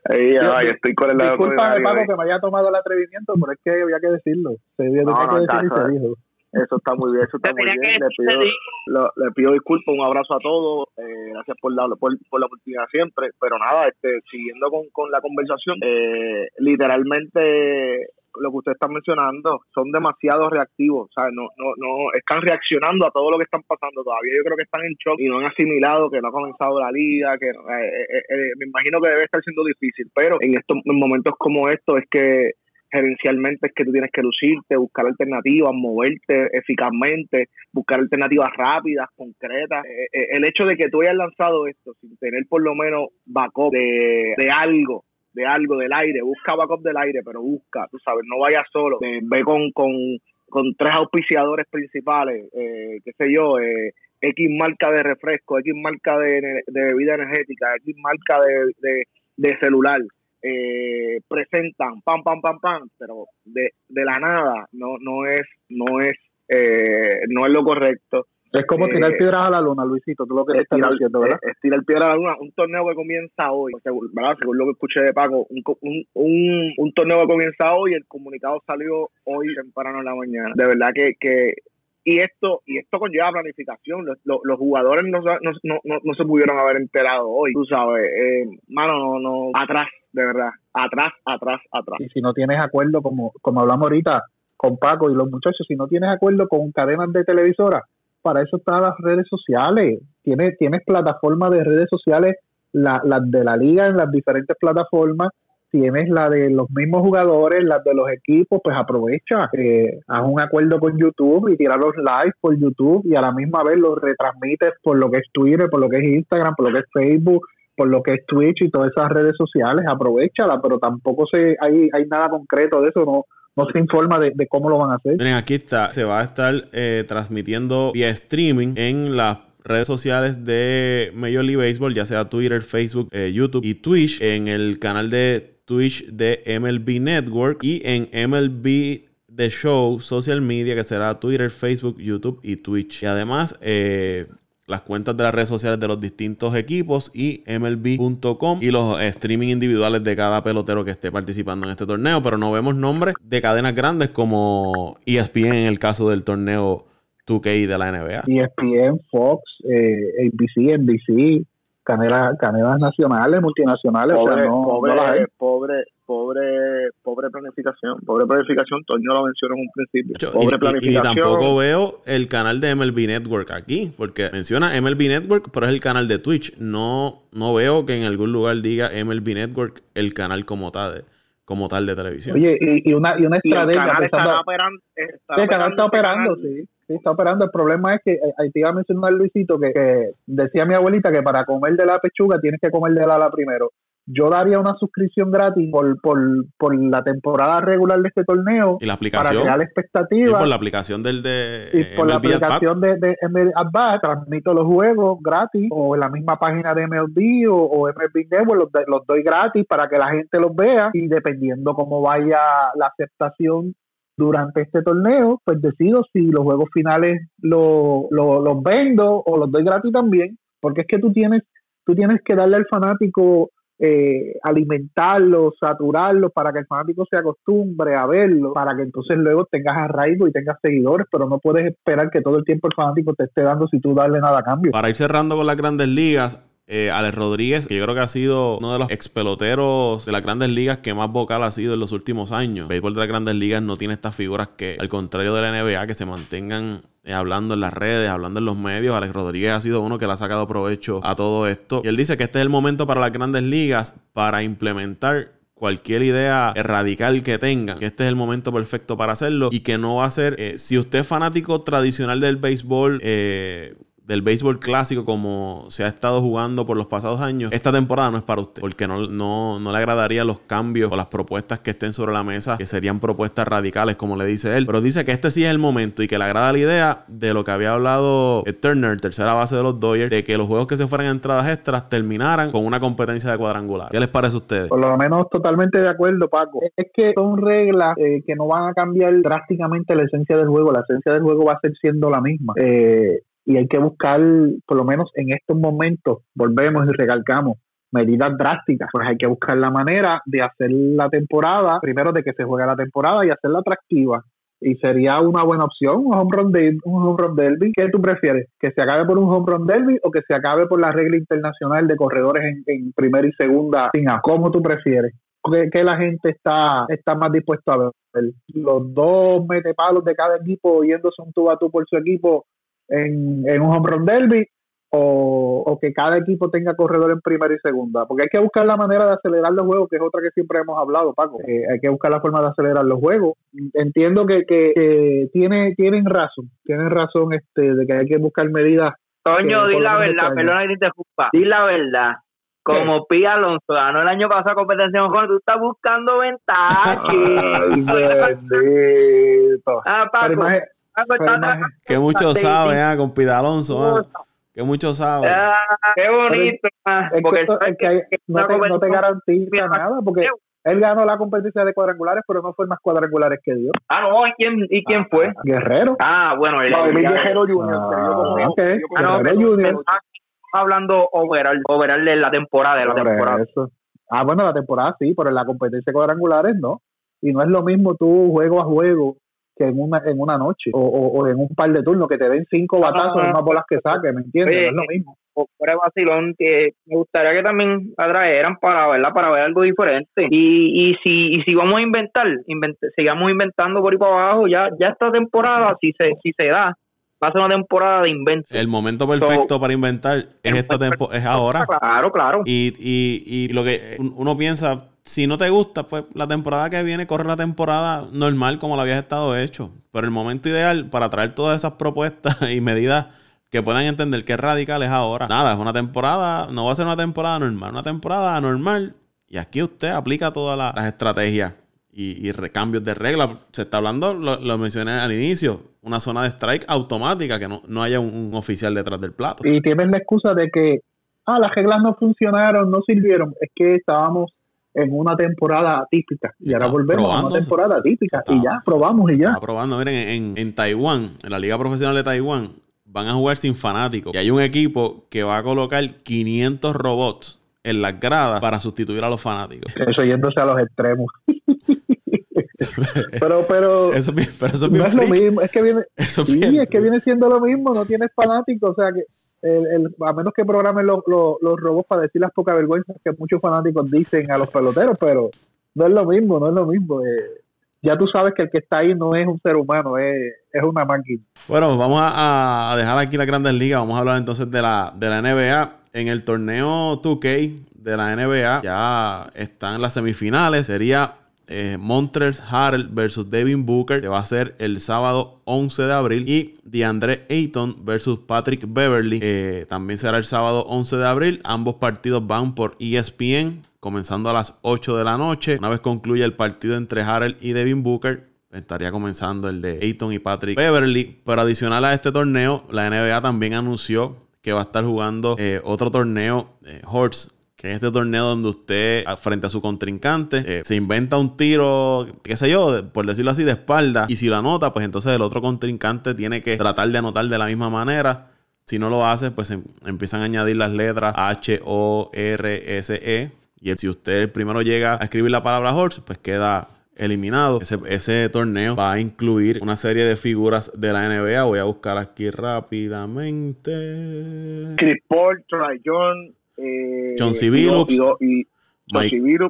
Estoy con el lado Paco, que me haya tomado el atrevimiento, pero es que había que decirlo. Se tenía No, no, que decir y está- se dijo. Eso está muy bien, eso está muy bien. Le pido, lo- le pido disculpas, un abrazo a todos. eh, gracias por la, por, por la oportunidad siempre. Pero nada, este, siguiendo con, con la conversación, eh, literalmente lo que usted está mencionando son demasiado reactivos, o sea, no, no, no, están reaccionando a todo lo que están pasando todavía. Yo creo que están en shock y no han asimilado que no ha comenzado la liga, que no- eh, eh, eh, me imagino que debe estar siendo difícil, pero en estos momentos como estos es que gerencialmente es que tú tienes que lucirte, buscar alternativas, moverte eficazmente, buscar alternativas rápidas, concretas. Eh, eh, el hecho de que tú hayas lanzado esto sin tener por lo menos backup de, algo, de algo del aire, busca backup del aire, pero busca, tú sabes, no vayas solo, ve con, con, con tres auspiciadores principales, eh, qué sé yo, eh, X marca de refresco, X marca de, bebida energética, X marca de, celular, eh, presentan pam pam pam pam pero de, de la nada no no es no es eh, no es lo correcto es como tirar eh, piedras a la luna, Luisito, tú lo que estás diciendo, ¿verdad? Es, tirar piedras a la luna. Un torneo que comienza hoy, según, ¿verdad? según lo que escuché de Paco, un, un, un, torneo que comienza hoy, el comunicado salió hoy temprano en la mañana. De verdad que, que y esto y esto conlleva planificación los, los, jugadores no, no, no, no, se pudieron haber enterado hoy tú sabes eh, mano no no atrás de verdad atrás atrás atrás. Y si no tienes acuerdo como como hablamos ahorita con Paco y los muchachos si no tienes acuerdo con cadenas de televisora para eso están las redes sociales. Tienes tienes plataformas de redes sociales las la de la liga en las diferentes plataformas tienes la de los mismos jugadores, las de los equipos, pues aprovecha, eh, haz un acuerdo con YouTube y tira los live por YouTube y a la misma vez los retransmites por lo que es Twitter, por lo que es Instagram, por lo que es Facebook, por lo que es Twitch y todas esas redes sociales, aprovechala, pero tampoco se, hay, hay nada concreto de eso, no, no se informa de, cómo lo van a hacer. Miren, aquí está, se va a estar eh, transmitiendo vía streaming en las redes sociales de Major League Baseball, ya sea Twitter, Facebook, eh, YouTube y Twitch, en el canal de Twitch de MLB Network y en MLB The Show Social Media, que será Twitter, Facebook, YouTube y Twitch. Y además, eh, las cuentas de las redes sociales de los distintos equipos y MLB.com y los streaming individuales de cada pelotero que esté participando en este torneo. Pero no vemos nombres de cadenas grandes como ESPN en el caso del torneo 2K de la NBA. ESPN, Fox, eh, ABC, NBC, canelas, canelas nacionales, multinacionales. Pobre, pobre, pobre, pobre, pobre planificación, pobre planificación. Toño lo mencionó en un principio. Pobre planificación. Y, tampoco veo el canal de MLB Network aquí, porque menciona MLB Network, pero es el canal de Twitch. No, no veo que en algún lugar diga MLB Network el canal como tal. como tal de televisión. Oye, y, una, y una estrategia. el canal, está, operando, el canal está operando, sí está operando. El problema es que eh, ahí te iba a mencionar Luisito que, decía mi abuelita que para comer de la pechuga tienes que comer de la ala primero. Yo daría una suscripción gratis por, por, por la temporada regular de este torneo y la aplicación para crear expectativas. Y por la aplicación del de y por la aplicación de, de MLB transmito los juegos gratis o en la misma página de MLB o, o MLB Network los, los doy gratis para que la gente los vea y dependiendo cómo vaya la aceptación durante este torneo, pues decido si los juegos finales los vendo o los doy gratis también, porque es que tú tienes, tú tienes que darle al fanático eh, alimentarlo, saturarlo para que el fanático se acostumbre a verlo, para que entonces luego tengas arraigo y tengas seguidores, pero no puedes esperar que todo el tiempo el fanático te esté dando si tú darle nada a cambio. Para ir cerrando con las grandes ligas, eh, Alex Rodríguez, que yo creo que ha sido uno de los ex peloteros de las grandes ligas que más vocal ha sido en los últimos años. El béisbol de las grandes ligas no tiene estas figuras que, al contrario de la NBA, que se mantengan eh, hablando en las redes, hablando en los medios. Alex Rodríguez ha sido uno que le ha sacado provecho a todo esto. Y él dice que este es el momento para las grandes ligas para implementar cualquier idea radical que tengan, que este es el momento perfecto para hacerlo y que no va a ser, eh, si usted es fanático tradicional del béisbol, eh, del béisbol clásico como se ha estado jugando por los pasados años, esta temporada no es para usted, porque no, no, no le agradaría los cambios o las propuestas que estén sobre la mesa, que serían propuestas radicales, como le dice él. Pero dice que este sí es el momento y que le agrada la idea de lo que había hablado Turner, tercera base de los Dodgers, de que los juegos que se fueran a entradas extras terminaran con una competencia de cuadrangular. ¿Qué les parece a ustedes? Por lo menos totalmente de acuerdo, Paco. Es que son reglas eh, que no van a cambiar drásticamente la esencia del juego. La esencia del juego va a ser siendo la misma. Eh, y hay que buscar, por lo menos en estos momentos, volvemos y recalcamos, medidas drásticas, pues hay que buscar la manera de hacer la temporada, primero de que se juegue la temporada y hacerla atractiva. Y sería una buena opción un home run, de, un home run derby. ¿Qué tú prefieres? ¿Que se acabe por un home run derby o que se acabe por la regla internacional de corredores en, en primera y segunda ¿Cómo tú prefieres? ¿Qué, la gente está, está más dispuesta a ver? Los dos metepalos de cada equipo yéndose un tubo a tú por su equipo en, un home run derby o, o, que cada equipo tenga corredor en primera y segunda, porque hay que buscar la manera de acelerar los juegos, que es otra que siempre hemos hablado, Paco. Eh, hay que buscar la forma de acelerar los juegos. Entiendo que, que, tiene, tienen razón, tienen razón este de que hay que buscar medidas. Toño, di la verdad, perdona que te interrumpa, di la verdad. Como Pía Alonso ganó el año pasado competencia con tú estás buscando ventaja. [LAUGHS] ah, Paco. Que mucho sabe, ah, con Pida Alonso. Ah. Que mucho sabe. Ah, qué bonito. Ah, porque no, te, no, te, garantiza nada, porque él ganó la competencia de cuadrangulares, pero no fue más cuadrangulares que Dios. Ah, no, ¿y quién, y quién fue? Guerrero. Ah, bueno, el, no, el, Guerrero Junior. Ah, okay. Guerrero Junior. Hablando overall, overall de la temporada, de la temporada. Eso. Ah, bueno, la temporada sí, pero en la competencia de cuadrangulares no. Y no es lo mismo tú juego a juego que en una, en una noche o, o, en un par de turnos que te den cinco batazos en más bolas que saques, ¿me entiendes? no es lo mismo. Por vacilón que me gustaría que también atraeran para verla, para ver algo diferente. Y, y si y si vamos a inventar, sigamos inventando por ahí para abajo, ya ya esta temporada, si se, si se da, va a ser una temporada de invento. El momento perfecto para inventar es esta temporada, es ahora. Claro, claro. Y, y, y lo que uno piensa, si no te gusta, pues la temporada que viene corre la temporada normal como la habías estado hecho. Pero el momento ideal para traer todas esas propuestas [LAUGHS] y medidas que puedan entender que es radical es ahora. Nada, es una temporada, no va a ser una temporada normal, una temporada normal. Y aquí usted aplica todas las estrategias y, y recambios de reglas. Se está hablando, lo, mencioné al inicio, una zona de strike automática, que no, no haya un, oficial detrás del plato. Y tienes la excusa de que, ah, las reglas no funcionaron, no sirvieron. Es que estábamos en una temporada típica y ahora volvemos a una temporada típica y ya probamos y ya. probando, miren, en, en Taiwán, en la Liga Profesional de Taiwán, van a jugar sin fanáticos y hay un equipo que va a colocar 500 robots en las gradas para sustituir a los fanáticos. Eso yéndose a los extremos. [LAUGHS] pero pero eso, pero eso no es lo mismo, es que viene sí, es que viene siendo lo mismo, no tienes fanáticos, o sea que el, a menos que programen los, los, robots para decir las pocas vergüenzas que muchos fanáticos dicen a los peloteros, pero no es lo mismo, no es lo mismo. Eh, ya tú sabes que el que está ahí no es un ser humano, es, es una máquina. Bueno, vamos a, dejar aquí las grandes ligas, vamos a hablar entonces de la, de la NBA. En el torneo 2K de la NBA ya están las semifinales, sería eh, Harrell versus Devin Booker, que va a ser el sábado 11 de abril, y DeAndre Ayton versus Patrick Beverly, eh, también será el sábado 11 de abril. Ambos partidos van por ESPN, comenzando a las 8 de la noche. Una vez concluya el partido entre Harrell y Devin Booker, estaría comenzando el de Ayton y Patrick Beverly. Pero adicional a este torneo, la NBA también anunció que va a estar jugando eh, otro torneo, eh, Horse que es este torneo donde usted, frente a su contrincante, eh, se inventa un tiro, qué sé yo, por decirlo así, de espalda, y si lo anota, pues entonces el otro contrincante tiene que tratar de anotar de la misma manera. Si no lo hace, pues em, empiezan a añadir las letras H, O, R, S, E. Y si usted primero llega a escribir la palabra horse, pues queda eliminado. Ese, ese, torneo va a incluir una serie de figuras de la NBA. Voy a buscar aquí rápidamente. Chris Paul, John, eh, John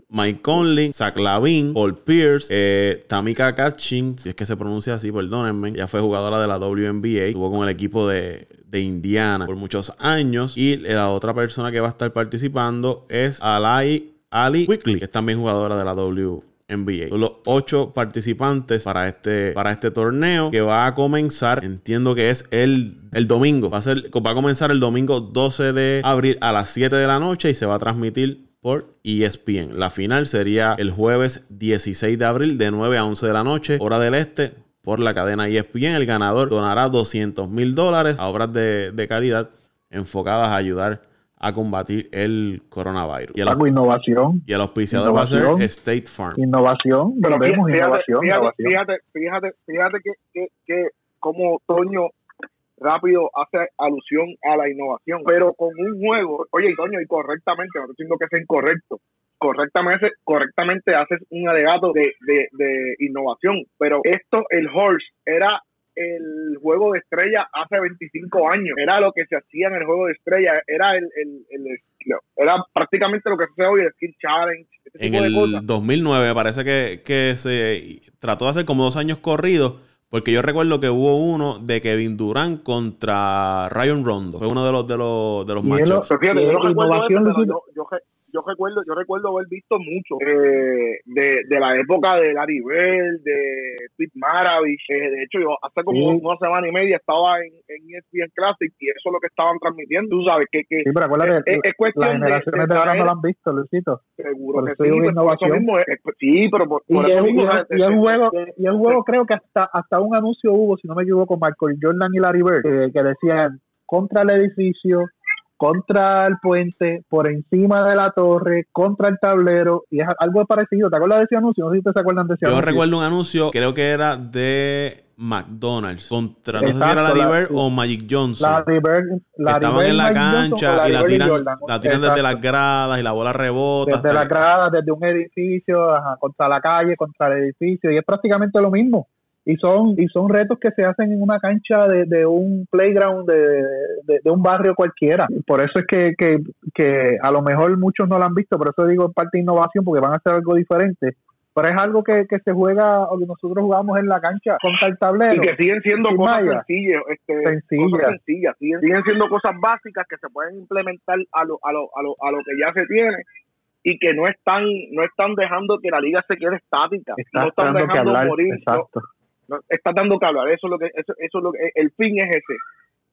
Mike, Conley, Zach Lavin, Paul Pierce, eh, Tamika Catching, si es que se pronuncia así, perdónenme. Ya fue jugadora de la WNBA, estuvo con el equipo de, Indiana por muchos años. Y la otra persona que va a estar participando es Alai Ali Quickly, que es también jugadora de la WNBA. NBA. Son los ocho participantes para este, para este torneo que va a comenzar, entiendo que es el, el domingo. Va a, ser, va a comenzar el domingo 12 de abril a las 7 de la noche y se va a transmitir por ESPN. La final sería el jueves 16 de abril de 9 a 11 de la noche, hora del este, por la cadena ESPN. El ganador donará 200 mil dólares a obras de, de caridad enfocadas a ayudar a combatir el coronavirus. Y el, innovación. Y el auspiciador va a ser State Farm. Innovación, pero vemos innovación, fíjate, Fíjate, fíjate, que, que, como Toño rápido hace alusión a la innovación, pero con un juego, oye, Toño, y correctamente, no estoy diciendo que sea incorrecto, correctamente, correctamente haces un alegato de, de, de innovación, pero esto, el horse, era el juego de estrella hace 25 años. Era lo que se hacía en el juego de estrella. Era el, era prácticamente lo que se hace hoy, el Skill Challenge. en el 2009 parece que, se trató de hacer como dos años corridos, Porque yo recuerdo que hubo uno de Kevin Durant contra Ryan Rondo. Fue uno de los de los de los matchups. yo, yo recuerdo, yo recuerdo haber visto mucho eh, de, de, la época de Larry Bell, de Pete Maravich. Eh, de hecho, yo hace como una semana y media estaba en, en ESPN Classic y eso es lo que estaban transmitiendo. Tú sabes que, que sí, pero acuérdate, es, es cuestión las generaciones de, ahora no lo han visto, Luisito. Seguro que sí, pues, innovación. Mismo, sí, pero por, y, el, mismo, y, el, juego, y el juego creo que hasta hasta un anuncio hubo, si no me equivoco, Michael Jordan y Larry Bird, que, que decían contra el edificio, contra el puente, por encima de la torre, contra el tablero, y es algo parecido. ¿Te acuerdas de ese anuncio? No sé si te acuerdan de ese Yo recuerdo un anuncio, creo que era de McDonald's contra, no sé si era Larry Bird o Magic Johnson. Larry Bird, estaban en la cancha y la tiran, la tiran desde las gradas y la bola rebota. Desde las gradas, desde un edificio, contra la calle, contra el edificio, y es prácticamente lo mismo y son y son retos que se hacen en una cancha de, de un playground de, de, un barrio cualquiera. Por eso es que, que, que, a lo mejor muchos no lo han visto por eso digo en parte innovación porque van a hacer algo diferente. Pero es algo que, que se juega o que nosotros jugamos en la cancha contra el tablero. Y que siguen siendo cosas sencillas, este, Cosas sencillas. siguen, siguen, siendo cosas básicas que se pueden implementar a lo, a lo, a lo, a lo que ya se tiene y que no están no están dejando que la liga se quede estática. No están dejando morir exacto está dando que hablar. Eso es lo que, eso, eso es lo que, el fin es ese.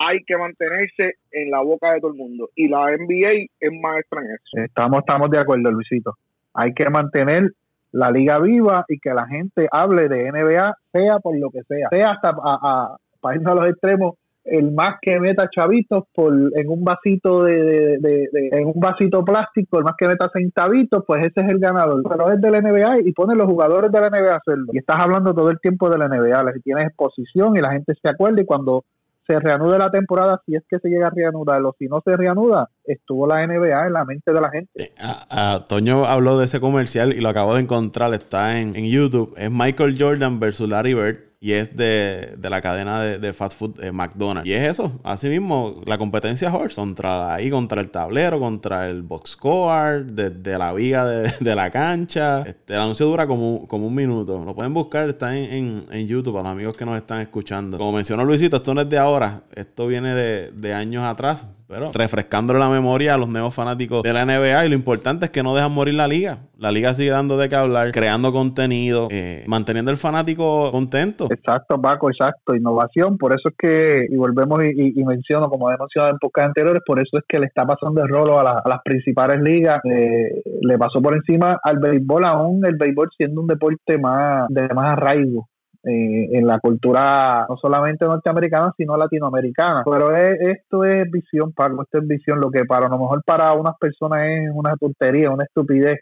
Hay que mantenerse en la boca de todo el mundo. Y la NBA es maestra en eso. Estamos, estamos de acuerdo, Luisito. Hay que mantener la liga viva y que la gente hable de NBA, sea por lo que sea. Sea hasta a, a, para irnos a los extremos, el más que meta chavitos por en un vasito de, en un vasito plástico, el más que meta centavitos, pues ese es el ganador. Pero es de la NBA y pone los jugadores de la NBA a hacerlo. Y estás hablando todo el tiempo de la NBA, si tienes exposición y la gente se acuerda y cuando se reanude la temporada, si es que se llega a reanudar o si no se reanuda, estuvo la NBA en la mente de la gente. Eh, a, Toño habló de ese comercial y lo acabo de encontrar, está en, en YouTube. Es Michael Jordan versus Larry Bird y es de, la cadena de, fast food eh, McDonald's. Y es eso, así mismo, la competencia horse contra ahí, contra el tablero, contra el box score, desde la viga [LAUGHS] de, la cancha. Este, el anuncio dura como, como un minuto. Lo pueden buscar, está en, YouTube para los amigos que nos están escuchando. Como mencionó Luisito, esto no es de ahora, esto viene de, de años atrás pero refrescándole la memoria a los nuevos fanáticos de la NBA. Y lo importante es que no dejan morir la liga. La liga sigue dando de qué hablar, creando contenido, eh, manteniendo el fanático contento. Exacto, Paco, exacto. Innovación. Por eso es que, y volvemos y, menciono, como he mencionado en pocas anteriores, por eso es que le está pasando el rolo a, las principales ligas. Eh, le pasó por encima al béisbol, aún el béisbol siendo un deporte más de más arraigo eh, en la cultura no solamente norteamericana, sino latinoamericana. Pero esto es visión, Pablo, esto es visión, lo que para a lo mejor para unas personas es una tontería, una estupidez,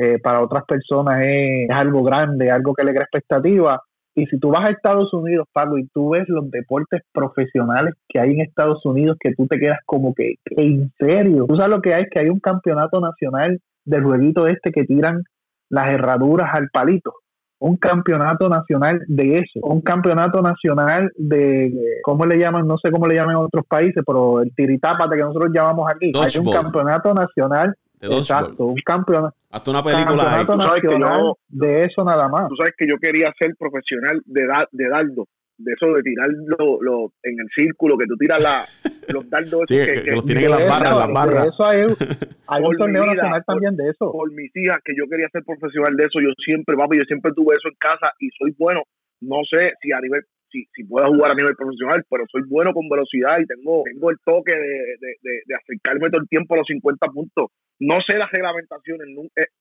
eh, para otras personas es, algo grande, algo que le crea expectativa. Y si tú vas a Estados Unidos, Pablo, y tú ves los deportes profesionales que hay en Estados Unidos, que tú te quedas como que, en serio. Tú sabes lo que hay, que hay un campeonato nacional del jueguito este que tiran las herraduras al palito un campeonato nacional de eso, un campeonato nacional de, ¿cómo le llaman? No sé cómo le llaman en otros países, pero el tiritápate que nosotros llamamos aquí. Hay un campeonato nacional de exacto, un campeonato. Hasta una película nacional de eso nada más. Tú sabes que yo quería ser profesional de, de dardo de eso de tirar lo, lo, en el círculo, que tú tiras la, [LAUGHS] los dardos sí, que, que, los tienen en las barras, las barras. eso hay, [LAUGHS] hay un torneo nacional también de eso. Por mis hijas, que yo quería ser profesional de eso, yo siempre, papi, yo siempre tuve eso en casa y soy bueno. No sé si a nivel si, si puedo jugar a nivel profesional, pero soy bueno con velocidad y tengo, tengo el toque de, de, de, acercarme todo el tiempo a los 50 puntos. No sé las reglamentaciones,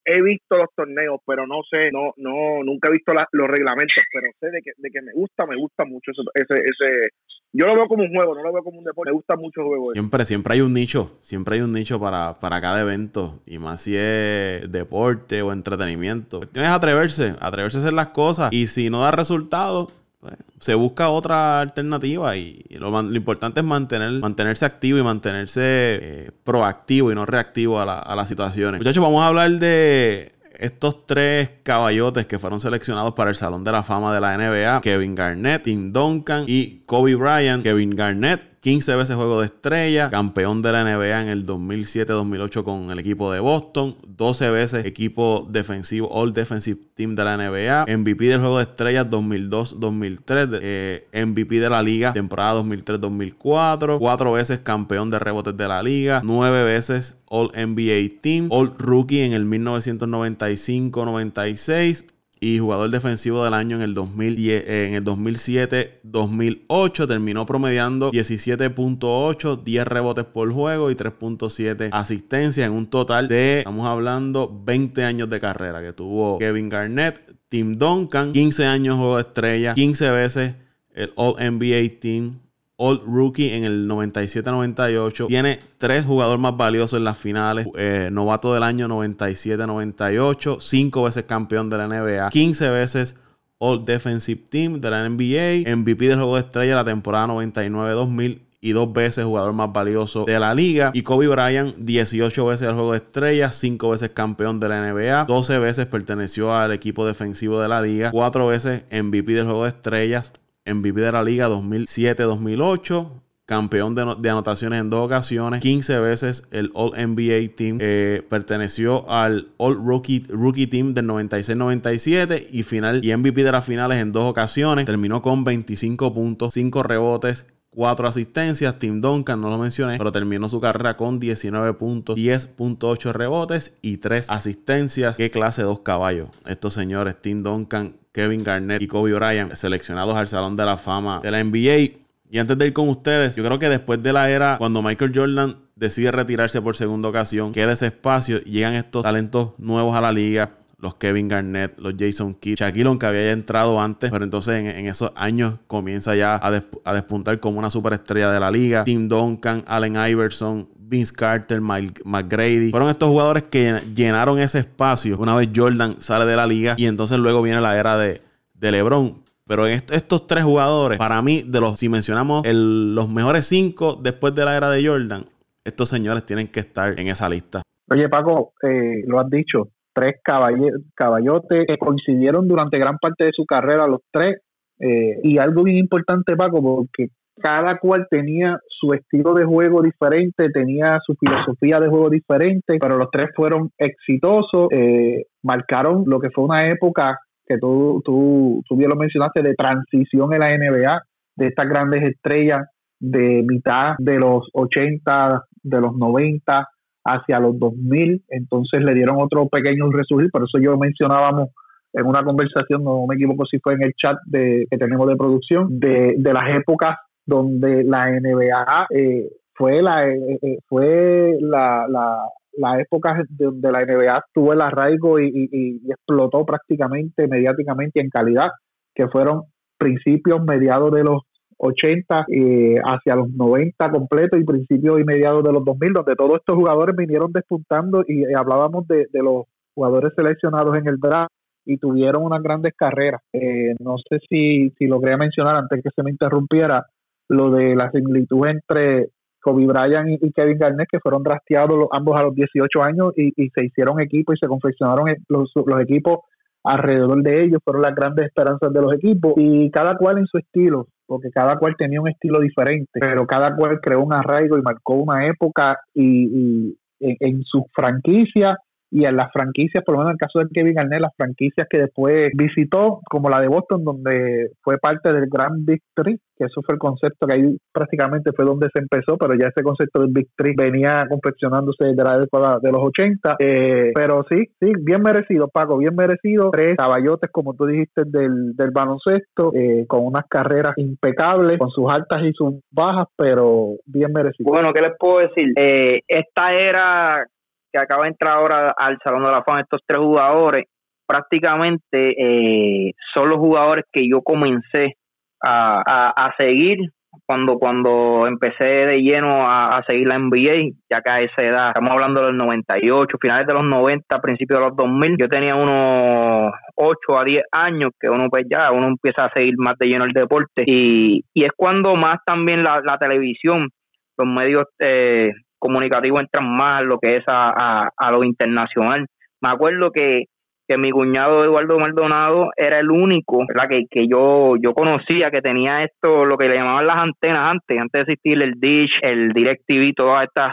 he, visto los torneos, pero no sé, no, no, nunca he visto los reglamentos, pero sé de que, de que me gusta, me gusta mucho ese, ese, yo lo veo como un juego, no lo veo como un deporte, me gusta mucho el juego. Siempre, siempre hay un nicho, siempre hay un nicho para, para cada evento, y más si es deporte o entretenimiento. Tienes atreverse, atreverse a hacer las cosas, y si no da resultado, pues, se busca otra alternativa y lo, importante es mantener, mantenerse activo y mantenerse eh, proactivo y no reactivo a, a las situaciones. Muchachos, vamos a hablar de estos tres caballotes que fueron seleccionados para el Salón de la Fama de la NBA, Kevin Garnett, Tim Duncan y Kobe Bryant. Kevin Garnett 15 veces juego de estrella, campeón de la NBA en el 2007-2008 con el equipo de Boston, 12 veces equipo defensivo, All Defensive Team de la NBA, MVP del juego de estrellas 2002-2003, eh, MVP de la liga temporada 2003-2004, 4 veces campeón de rebotes de la liga, 9 veces All NBA Team, All Rookie en el 1995-96 y jugador defensivo del año en el, 2010, en el 2007-2008. Terminó promediando 17.8, 10 rebotes por juego y 3.7 asistencias en un total de, estamos hablando, 20 años de carrera que tuvo Kevin Garnett, Tim Duncan, 15 años juego de estrella, 15 veces el All NBA Team, All Rookie en el 97-98. Tiene tres jugadores más valiosos en las finales. Eh, novato del año 97-98. Cinco veces campeón de la NBA. 15 veces All Defensive Team de la NBA. MVP del juego de estrella la temporada 99-2000 y dos veces jugador más valioso de la liga. Y Kobe Bryant, 18 veces al juego de estrella, 5 veces campeón de la NBA, 12 veces perteneció al equipo defensivo de la liga, 4 veces MVP del juego de estrellas, MVP de la liga 2007-2008, campeón de, anotaciones en dos ocasiones, 15 veces el All NBA Team, eh, perteneció al All Rookie, Rookie Team del 96-97 y y MVP de las finales en dos ocasiones, terminó con 25 puntos, 5 rebotes 4 asistencias. Tim Duncan, no lo mencioné, pero terminó su carrera con 19 puntos, 10.8 rebotes y 3 asistencias. Qué clase dos caballos. Estos señores, Tim Duncan, Kevin Garnett y Kobe Bryant, seleccionados al Salón de la Fama de la NBA. Y antes de ir con ustedes, yo creo que después de la era, cuando Michael Jordan decide retirarse por segunda ocasión, queda ese espacio, llegan estos talentos nuevos a la liga los Kevin Garnett, los Jason Kidd, Shaquille que había entrado antes, pero entonces en, esos años comienza ya a, despuntar como una superestrella de la liga. Tim Duncan, Allen Iverson, Vince Carter, Mike McGrady. Fueron estos jugadores que llenaron ese espacio una vez Jordan sale de la liga y entonces luego viene la era de, de LeBron. Pero estos tres jugadores, para mí, de los, si mencionamos los mejores cinco después de la era de Jordan, estos señores tienen que estar en esa lista. Oye, Paco, eh, lo has dicho, tres caballotes que coincidieron durante gran parte de su carrera, los tres. Eh, y algo bien importante, Paco, porque cada cual tenía su estilo de juego diferente, tenía su filosofía de juego diferente, pero los tres fueron exitosos, eh, marcaron lo que fue una época que tú, tú, tú bien lo mencionaste, de transición en la NBA, de estas grandes estrellas de mitad de los 80, de los 90, hacia los 2000, entonces le dieron otro pequeño resurgir, por eso yo mencionábamos en una conversación, no me equivoco si fue en el chat de, que tenemos de producción, de, las épocas donde la NBA eh, fue la eh, eh, fue la, la, época donde la NBA tuvo el arraigo y, y, explotó prácticamente mediáticamente en calidad, que fueron principios mediados de los 80 eh, hacia los 90 completos y principios y mediados de los 2000, donde todos estos jugadores vinieron despuntando y eh, hablábamos de, los jugadores seleccionados en el draft y tuvieron unas grandes carreras. Eh, no sé si, si logré mencionar antes que se me interrumpiera lo de la similitud entre Kobe Bryant y, Kevin Garnett, que fueron drafteados ambos a los 18 años y, se hicieron equipos y se confeccionaron los, los equipos alrededor de ellos, fueron las grandes esperanzas de los equipos y cada cual en su estilo porque cada cual tenía un estilo diferente, pero cada cual creó un arraigo y marcó una época y, en, en su franquicia y en las franquicias, por lo menos en el caso de Kevin Garnett, las franquicias que después visitó, como la de Boston, donde fue parte del Grand Victory, que eso fue el concepto que ahí prácticamente fue donde se empezó, pero ya ese concepto del Victory venía confeccionándose desde la década de los 80. Eh, pero sí, sí, bien merecido, Paco, bien merecido. Tres caballotes, como tú dijiste, del, del baloncesto, eh, con unas carreras impecables, con sus altas y sus bajas, pero bien merecido. Bueno, ¿qué les puedo decir? Eh, esta era que acaba de entrar ahora al Salón de la Fama, estos tres jugadores, prácticamente eh, son los jugadores que yo comencé a, a, seguir cuando cuando empecé de lleno a, seguir la NBA, ya que a esa edad, estamos hablando del 98, finales de los 90, principios de los 2000, yo tenía unos 8 a 10 años que uno pues ya, uno empieza a seguir más de lleno el deporte. Y, y es cuando más también la, la televisión, los medios eh, comunicativo entran más lo que es a, a, lo internacional. Me acuerdo que que mi cuñado Eduardo Maldonado era el único ¿verdad? Que, que yo, yo conocía que tenía esto, lo que le llamaban las antenas antes, antes de existir el Dish, el DirecTV, todas estas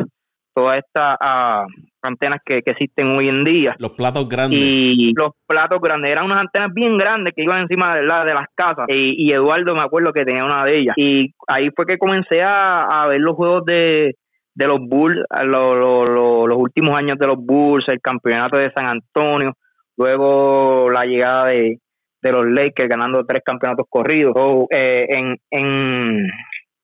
todas estas ah, antenas que, existen hoy en día. Los platos grandes. Y los platos grandes. Eran unas antenas bien grandes que iban encima de, la, de las casas. Y, Eduardo me acuerdo que tenía una de ellas. Y ahí fue que comencé a, ver los juegos de, de los Bulls, los últimos años de los Bulls, el campeonato de San Antonio, luego la llegada de, de los Lakers ganando tres campeonatos corridos. Eh, en, en,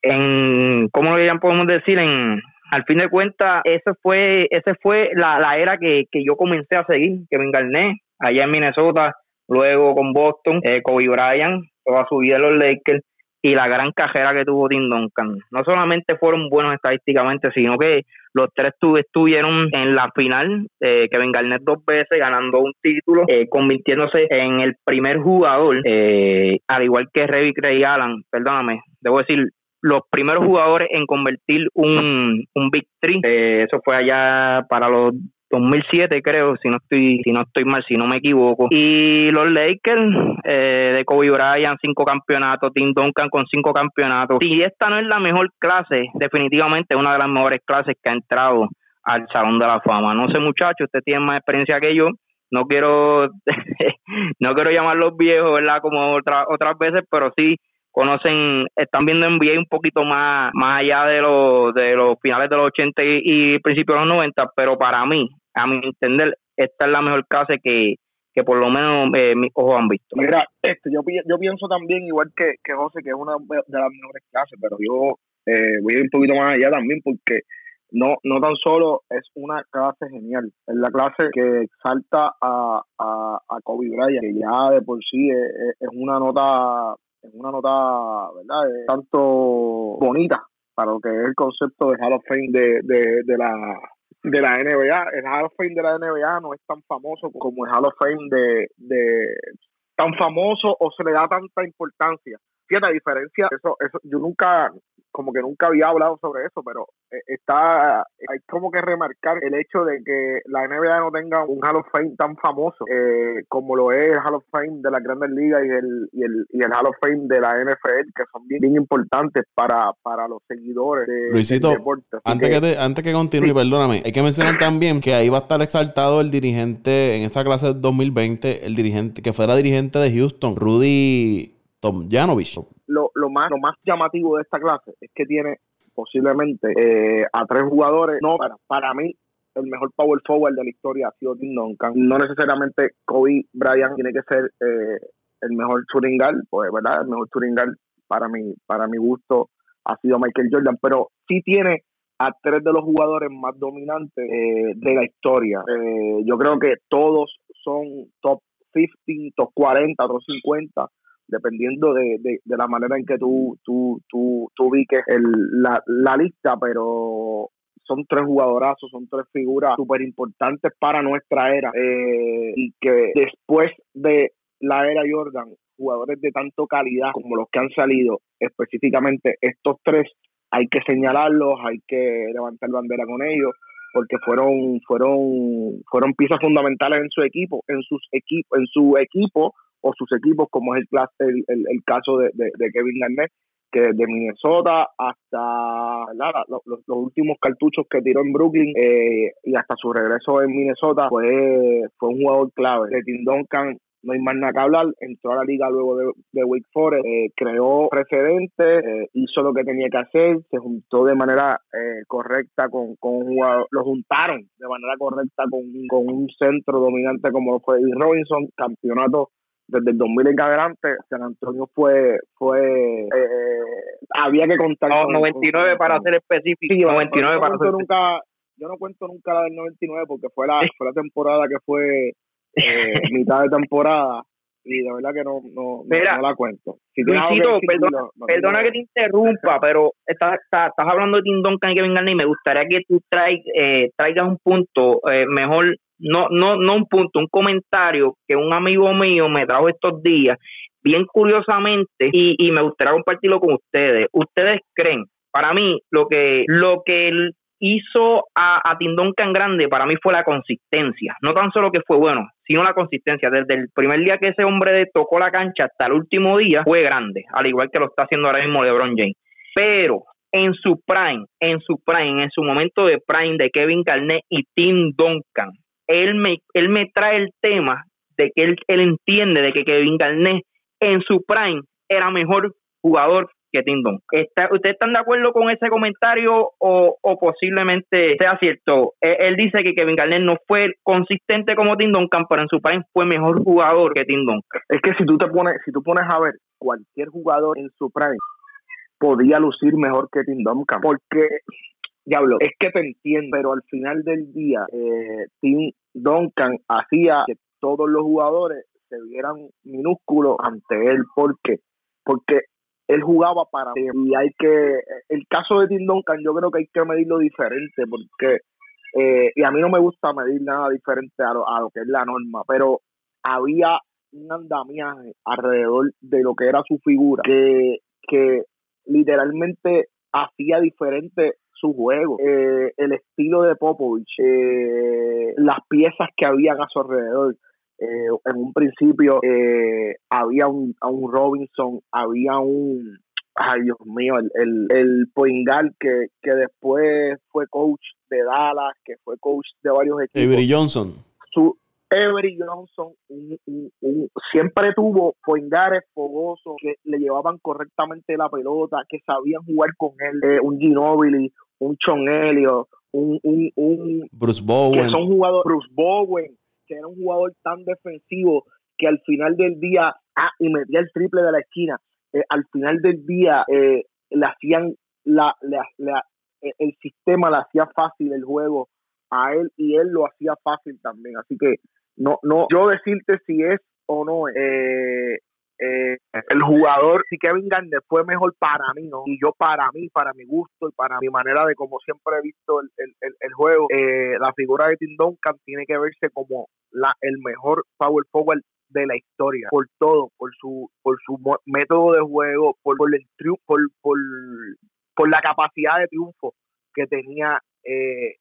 en, ¿cómo lo podemos decir? En al fin de cuentas, ese fue, ese fue la, la era que, que, yo comencé a seguir, que me encarné allá en Minnesota, luego con Boston, eh, Kobe Bryant, toda su vida en los Lakers y la gran cajera que tuvo Tim Duncan. No solamente fueron buenos estadísticamente, sino que los tres estuvieron en la final, eh, Kevin Garnett dos veces, ganando un título, eh, convirtiéndose en el primer jugador, eh, al igual que Revy Craig Allen, perdóname, debo decir, los primeros jugadores en convertir un, un Big Three. Eh, eso fue allá para los 2007 creo, si no estoy si no estoy mal, si no me equivoco. Y los Lakers eh, de Kobe Bryant, cinco campeonatos, Tim Duncan con cinco campeonatos. Si esta no es la mejor clase, definitivamente una de las mejores clases que ha entrado al Salón de la Fama. No sé muchachos, usted tiene más experiencia que yo. No quiero [LAUGHS] no quiero llamarlos viejos, ¿verdad? Como otras otras veces, pero sí conocen, están viendo NBA un poquito más, más allá de los, de los finales de los 80 y, principios de los 90, pero para mí, a mi entender, esta es la mejor clase que, que por lo menos eh, mis ojos han visto. Mira, este, yo, pienso también, igual que, que José, que es una de las mejores clases, pero yo eh, voy a ir un poquito más allá también porque no no tan solo es una clase genial, es la clase que exalta a, a, a Kobe Bryant, que ya de por sí es una nota en una nota, ¿verdad? tanto bonita para lo que es el concepto de Hall of Fame de, de, de la de la NBA. El Hall of Fame de la NBA no es tan famoso como el Hall of Fame de, de tan famoso o se le da tanta importancia. Fíjate, diferencia, eso, eso, yo nunca, como que nunca había hablado sobre eso, pero eh, está, hay como que remarcar el hecho de que la NBA no tenga un Hall of Fame tan famoso eh, como lo es el Hall of Fame de las grandes ligas y el, y el, y el Hall of Fame de la NFL, que son bien, importantes para, para los seguidores de, Luisito, Antes que, antes que continúe, perdóname, hay que mencionar también que ahí va a estar exaltado el dirigente en esa clase del 2020, el dirigente que fuera dirigente de Houston, Rudy Tom Janovich lo, lo, más, lo más llamativo de esta clase es que tiene posiblemente eh, a tres jugadores. No, para, para mí, el mejor power forward de la historia ha sido Tim Duncan. No necesariamente Kobe Bryant tiene que ser eh, el mejor shooting pues, ¿verdad? El mejor shooting para mi, para mi gusto ha sido Michael Jordan, pero sí tiene a tres de los jugadores más dominantes eh, de la historia. yo creo que todos son top 15, top 40, top 50 dependiendo de, de, la manera en que tú, tú, tú, tú ubiques el, la, la lista, pero son tres jugadorazos, son tres figuras súper importantes para nuestra era eh, y que después de la era Jordan, jugadores de tanto calidad como los que han salido, específicamente estos tres, hay que señalarlos, hay que levantar bandera con ellos porque fueron fueron fueron piezas fundamentales en su equipo, en sus equipos, en su equipo o sus equipos, como es el, el, el, caso de, de, Kevin Garnett, que desde Minnesota hasta los, últimos cartuchos que tiró en Brooklyn eh, y hasta su regreso en Minnesota fue, fue un jugador clave. De Tim Duncan no hay más nada que hablar, entró a la liga luego de, de Wake Forest, eh, creó precedentes, eh, hizo lo que tenía que hacer, se juntó de manera correcta con, con un jugador, lo juntaron de manera correcta con, con un centro dominante como fue Robinson, campeonato desde el 2000 en adelante, San Antonio fue, fue eh, había que contar. No, 99 para ser específico. Sí, 99 para ser nunca, Yo no cuento nunca la del 99 porque fue la, fue la temporada que fue eh, [LAUGHS] mitad de temporada y de verdad que no, no, no, la cuento. Si Luisito, perdona, perdona que te interrumpa, [LAUGHS] pero estás, estás, hablando de Tim Duncan y Kevin Garnett y me gustaría que tú traig, eh, traigas un punto eh, mejor no, no, no un punto, un comentario que un amigo mío me trajo estos días, bien curiosamente, y, y me gustaría compartirlo con ustedes. ¿Ustedes creen? Para mí, lo que, lo que hizo a, a Tindón Can Grande, para mí fue la consistencia. No tan solo que fue bueno, sino la consistencia. Desde el primer día que ese hombre tocó la cancha hasta el último día, fue grande, al igual que lo está haciendo ahora mismo LeBron James. Pero en su prime, en su prime, en su momento de prime de Kevin Garnett y Tim Duncan, él me, él me trae el tema de que él, él entiende de que Kevin Garnett en su prime era mejor jugador que Tim Duncan. ¿Ustedes están de acuerdo con ese comentario o, posiblemente sea cierto? Él, dice que Kevin Garnett no fue consistente como Tim Duncan, pero en su prime fue mejor jugador que Tim Duncan. Es que si tú te pones, si tú pones a ver cualquier jugador en su prime podía lucir mejor que Tim Duncan, porque diablo, es que te entiendo, pero al final del día, eh, Tim Duncan hacía que todos los jugadores se vieran minúsculos ante él. ¿Por qué? Porque él jugaba para y hay que el caso de Tim Duncan yo creo que hay que medirlo diferente porque eh, y a mí no me gusta medir nada diferente a lo, a lo que es la norma pero había un andamiaje alrededor de lo que era su figura que, que literalmente hacía diferente su juego, eh, el estilo de Popovich, eh, las piezas que habían a su alrededor. Eh, en un principio había un, un Robinson, había un, ay Dios mío, el, el, el Poingal que, que después fue coach de Dallas, que fue coach de varios equipos. Avery Johnson. Su, Avery Johnson siempre tuvo poingares fogosos que le llevaban correctamente la pelota, que sabían jugar con él, un Ginobili, un Sean Elliott, un, un, un Bruce Bowen. Que son jugadores, Bruce Bowen, que era un jugador tan defensivo que al final del día, ah, y metía el triple de la esquina, eh, al final del día eh, le hacían la, eh, el sistema le hacía fácil el juego a él y él lo hacía fácil también. Así que no, no, yo decirte si es o no eh, eh, el jugador, si Kevin Garnett fue mejor para mí, ¿no? Y yo para mí, para mi gusto y para mi manera de como siempre he visto el, el, juego, eh, la figura de Tim Duncan tiene que verse como la, el mejor power forward de la historia, por todo, por su, por su método de juego, por, por el por, por, por, la capacidad de triunfo que tenía eh,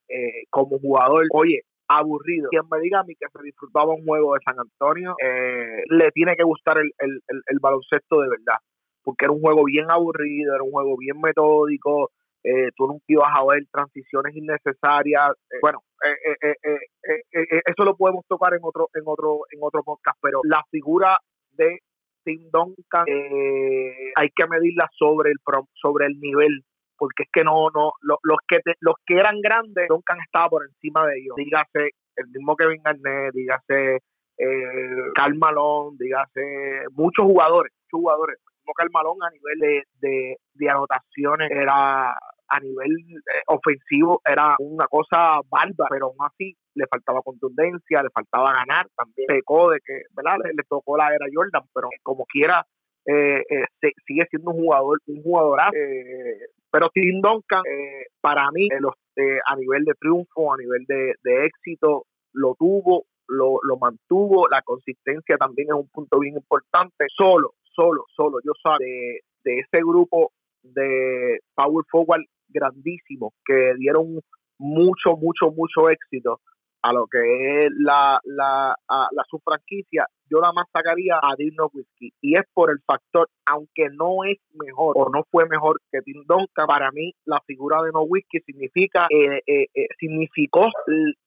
como jugador. Oye, aburrido. Quien me diga a mí que se disfrutaba un juego de San Antonio, eh, le tiene que gustar el, el, baloncesto de verdad, porque era un juego bien aburrido, era un juego bien metódico, eh, tú nunca ibas a ver transiciones innecesarias. Eh, bueno, eso lo podemos tocar en otro, en otro, en otro podcast, pero la figura de Tim Duncan hay que medirla sobre el sobre el nivel porque es que no, no, los, que los que eran grandes, Duncan estaba por encima de ellos. Dígase el mismo Kevin Garnett, dígase eh, Carl Malone, dígase muchos jugadores, muchos jugadores. El mismo Carl Malone a nivel de, de, anotaciones era a nivel eh, ofensivo era una cosa bárbara, pero aún así le faltaba contundencia, le faltaba ganar, también pecó de que, ¿verdad? Le, tocó la era Jordan, pero como quiera eh, eh sigue siendo un jugador, un jugadorazo. Eh, pero Tim Duncan, eh, para mí, eh, a nivel de triunfo, a nivel de, éxito, lo tuvo, lo, lo, mantuvo. La consistencia también es un punto bien importante. Solo, solo, solo, yo sé de, de ese grupo de Power Forward grandísimo que dieron mucho, mucho, mucho éxito a lo que es la, la, la su franquicia, yo nada más sacaría a Dirk Nowitzki. Y es por el factor, aunque no es mejor o no fue mejor que Tim Duncan, para mí la figura de Nowitzki significa, eh, eh, eh, significó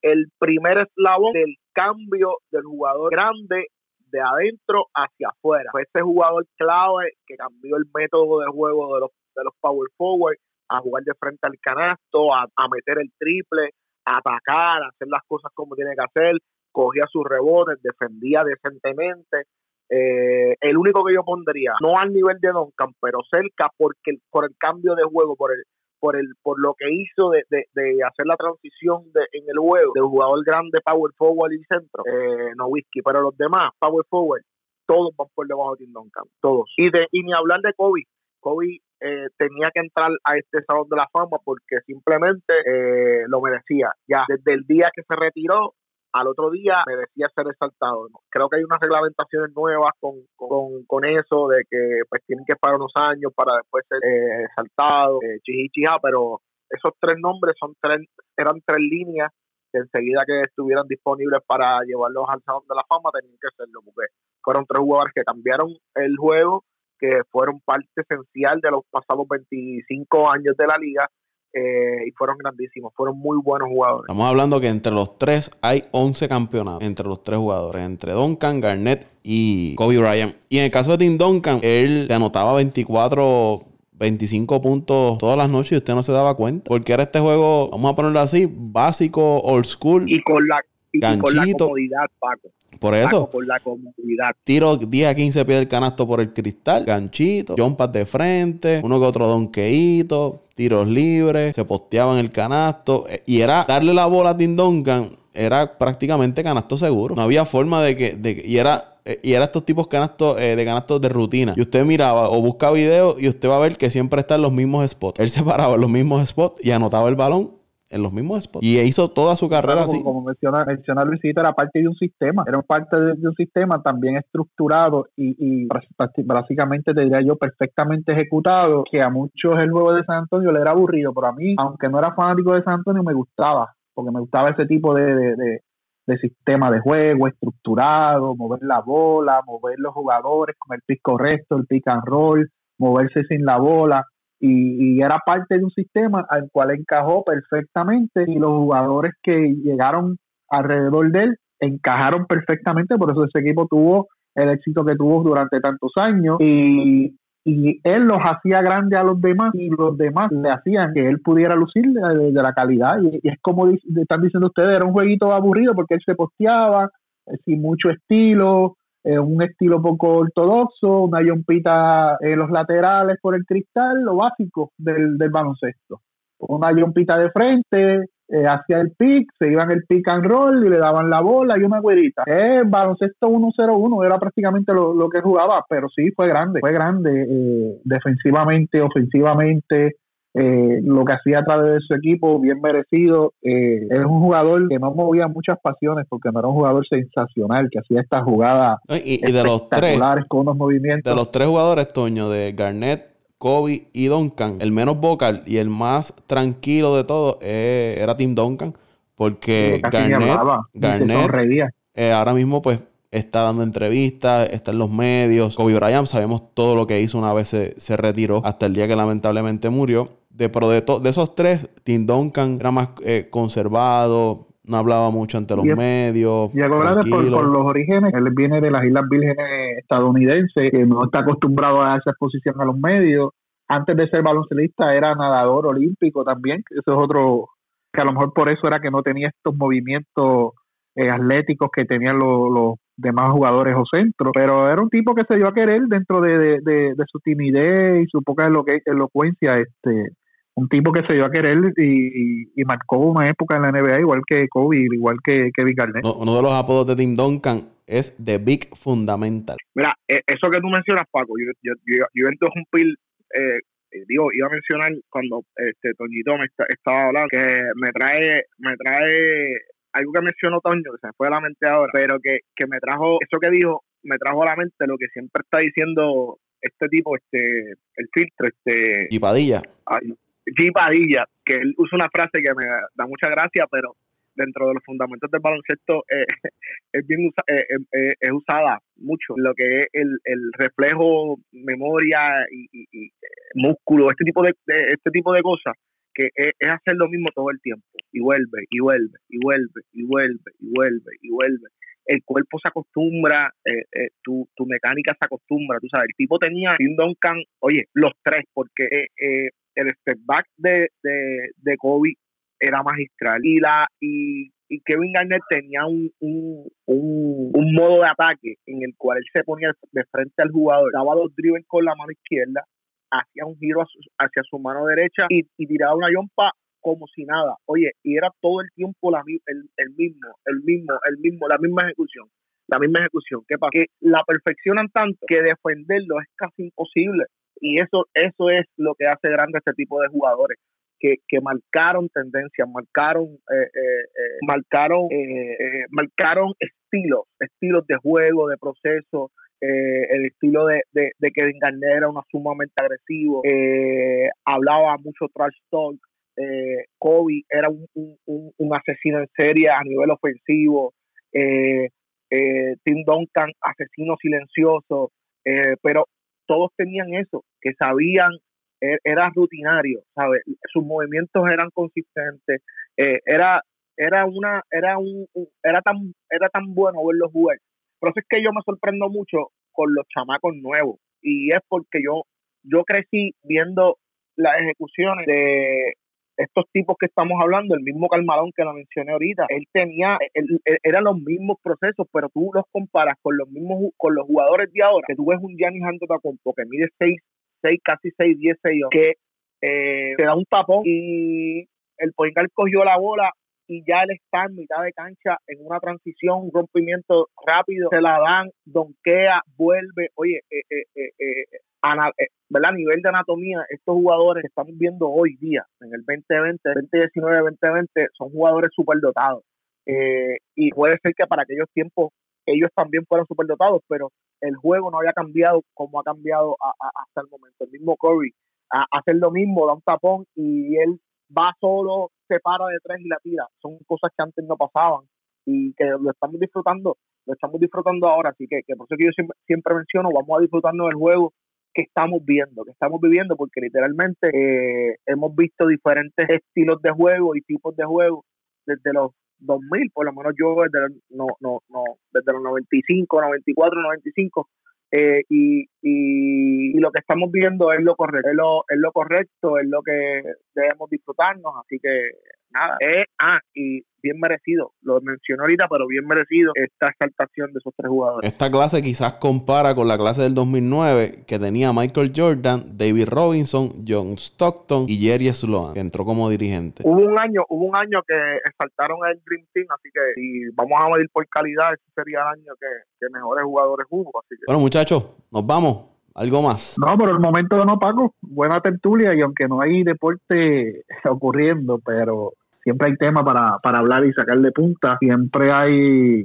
el, primer eslabón del cambio del jugador grande de adentro hacia afuera. Fue ese jugador clave que cambió el método de juego de los, de los power forward a jugar de frente al canasto, a, a meter el triple, atacar, hacer las cosas como tiene que hacer, cogía sus rebotes, defendía decentemente. Eh, el único que yo pondría, no al nivel de Duncan, pero cerca porque por el cambio de juego, por el por el por lo que hizo de, hacer la transición de, en el juego de jugador grande, power forward y centro, eh, no whisky, pero los demás, power forward, todos van por debajo de Tim Duncan, todos. Y, de, y ni hablar de Kobe, Kobe eh, tenía que entrar a este Salón de la Fama porque simplemente eh, lo merecía. Ya desde el día que se retiró, al otro día merecía ser exaltado. Creo que hay unas reglamentaciones nuevas con, con, eso, de que pues tienen que esperar unos años para después ser eh, exaltado, eh, pero esos tres nombres son tres, eran tres líneas que enseguida que estuvieran disponibles para llevarlos al Salón de la Fama tenían que serlo, porque fueron tres jugadores que cambiaron el juego, que fueron parte esencial de los pasados 25 años de la liga eh, y fueron grandísimos, fueron muy buenos jugadores. Estamos hablando que entre los tres hay 11 campeonatos, entre los tres jugadores, entre Duncan, Garnett y Kobe Bryant. Y en el caso de Tim Duncan, él te anotaba 24 25 puntos todas las noches y usted no se daba cuenta. Porque era este juego, vamos a ponerlo así, básico, old school. Y con la, y con la comodidad, Paco. Por eso. por la comodidad. Tiro 10 a 15 pies del canasto por el cristal, ganchito, jumpas de frente, uno que otro donkeíto, tiros libres, se posteaba en el canasto. Eh, y era darle la bola a Tim Duncan, era prácticamente canasto seguro. No había forma de que. De, y era eh, y era estos tipos canastos, eh, de canastos de rutina. Y usted miraba o busca videos y usted va a ver que siempre está en los mismos spots. Él se paraba en los mismos spots y anotaba el balón en los mismos spots. Y hizo toda su carrera así. Como menciona, menciona Luisito, era parte de un sistema. Era parte de, un sistema también estructurado y, y, básicamente, te diría yo, perfectamente ejecutado, que a muchos el juego de San Antonio le era aburrido, pero a mí, aunque no era fanático de San Antonio, me gustaba, porque me gustaba ese tipo de, de sistema de juego estructurado, mover la bola, mover los jugadores con el pick correcto, el pick and roll, moverse sin la bola. Y, era parte de un sistema al cual encajó perfectamente y los jugadores que llegaron alrededor de él encajaron perfectamente, por eso ese equipo tuvo el éxito que tuvo durante tantos años y y él los hacía grandes a los demás y los demás le hacían que él pudiera lucir de, la calidad. Y, es como están diciendo ustedes era un jueguito aburrido porque él se posteaba eh, sin mucho estilo eh, un estilo poco ortodoxo una yompita en los laterales por el cristal lo básico del, del baloncesto una yompita de frente eh, hacía el pick, se iban el pick and roll y le daban la bola y una güerita. Es baloncesto 1-0-1, era prácticamente lo, que jugaba, pero sí fue grande, fue grande eh, defensivamente, ofensivamente. Eh, lo que hacía a través de su equipo, bien merecido. Eh, es un jugador que no movía muchas pasiones porque no era un jugador sensacional, que hacía estas jugadas y, de los tres, con unos movimientos. De los tres jugadores, Toño, de Garnett, Kobe y Duncan, el menos vocal y el más tranquilo de todos eh, era Tim Duncan. Porque Garnett, eh, ahora mismo pues está dando entrevistas, está en los medios. Kobe Bryant sabemos todo lo que hizo una vez se, retiró hasta el día que lamentablemente murió. De, pero de, de esos tres, Tim Duncan era más eh, conservado, no hablaba mucho ante los medios. Y ahora por, por, los orígenes, él viene de las Islas Vírgenes estadounidenses, que no está acostumbrado a esa exposición a los medios. Antes de ser baloncelista era nadador olímpico también, eso es otro, que a lo mejor por eso era que no tenía estos movimientos eh, atléticos que tenían los, demás jugadores o centros, pero era un tipo que se dio a querer dentro de, de, su timidez y su poca elocuencia, este un tipo que se dio a querer y, y, marcó una época en la NBA igual que Kobe, igual que Kevin Garnett. Uno de los apodos de Tim Duncan es The Big Fundamental. Mira, eh, eso que tú mencionas, Paco, yo, yo, yo, yo pil, eh, eh, digo, iba a mencionar cuando este Toñito me estaba hablando, que me trae, me trae algo que mencionó Toño, que se me fue de la mente ahora, pero que, que me trajo, eso que dijo, me trajo a la mente lo que siempre está diciendo este tipo, este, el filtro, este... Y Padilla. G. Padilla, que él usa una frase que me da mucha gracia, pero dentro de los fundamentos del baloncesto eh, [LAUGHS] es bien eh, eh, usada mucho. Lo que es el, el reflejo memoria y, músculo este tipo de, este tipo de cosas que es, hacer lo mismo todo el tiempo. Y vuelve y vuelve y vuelve y vuelve y vuelve y vuelve. El cuerpo se acostumbra tu, tu mecánica se acostumbra tú sabes. El tipo tenía Tim Duncan oye los tres porque el step back de, de, de Kobe era magistral y la y, y Kevin Garnett tenía un, un, un, modo de ataque en el cual él se ponía de frente al jugador, daba dos dribbles con la mano izquierda, hacía un giro hacia su mano derecha y, tiraba una yompa como si nada. Oye, y era todo el tiempo la, el, el mismo, el mismo, el mismo, la misma ejecución la misma ejecución. ¿Qué pasa? Que la perfeccionan tanto que defenderlo es casi imposible y eso, eso es lo que hace grande este tipo de jugadores. Que, que marcaron tendencias, marcaron, eh, eh, eh marcaron, eh, marcaron estilos, estilos de juego, de proceso, el estilo de, de, de Kevin Garnett era una sumamente agresivo, hablaba mucho trash talk, eh, Kobe era un, un, asesino en serie a nivel ofensivo, eh, eh, Tim Duncan, asesino silencioso, eh, pero todos tenían eso, que sabían, e, era rutinario, ¿sabes? Sus movimientos eran consistentes, era era una era un, era tan era tan bueno verlos jugar. Por eso es que yo me sorprendo mucho con los chamacos nuevos y es porque yo yo crecí viendo las ejecuciones de estos tipos que estamos hablando, el mismo Calmarón que lo mencioné ahorita, él tenía, eran los mismos procesos, pero tú los comparas con los mismos, con los jugadores de ahora, que tú ves un Giannis Antetokounmpo que mide 6, 6, casi 6, 10, 6, que eh, te da un tapón y el Poingal cogió la bola y ya él está en mitad de cancha en una transición, un rompimiento rápido, se la dan, donquea, vuelve, oye, eh, eh, eh, eh eh, ¿verdad? A nivel de anatomía, estos jugadores que estamos viendo hoy día, en el 2020, 2019, 2020, son jugadores superdotados. Eh, y puede ser que para aquellos tiempos ellos también fueron superdotados, pero el juego no había cambiado como ha cambiado hasta el momento. El mismo Curry a, hacer lo mismo, da un tapón y él va solo, se para de tres y la tira. Son cosas que antes no pasaban y que lo estamos disfrutando, lo estamos disfrutando ahora. Así que, por eso que yo siempre, siempre menciono, vamos a disfrutarnos del juego que estamos viendo, que estamos viviendo, porque literalmente eh, hemos visto diferentes estilos de juego y tipos de juego desde los 2000, por lo menos yo desde, no, no, no, desde los 95, 94, 95, eh, y, y, lo que estamos viendo es lo correcto, es lo, es lo correcto, es lo que debemos disfrutarnos, así que nada, eh, ah, y bien merecido, lo mencioné ahorita, pero bien merecido esta exaltación de esos tres jugadores. Esta clase quizás compara con la clase del 2009 que tenía Michael Jordan, David Robinson, John Stockton y Jerry Sloan, que entró como dirigente. Hubo un año, hubo un año que exaltaron el Dream Team, así que si vamos a medir por calidad, ese sería el año que, mejores jugadores hubo. Así Bueno, muchachos, nos vamos. ¿Algo más? No, por el momento no, Paco. Buena tertulia y aunque no hay deporte [LAUGHS] ocurriendo, pero siempre hay tema para, para hablar y sacar de punta, siempre hay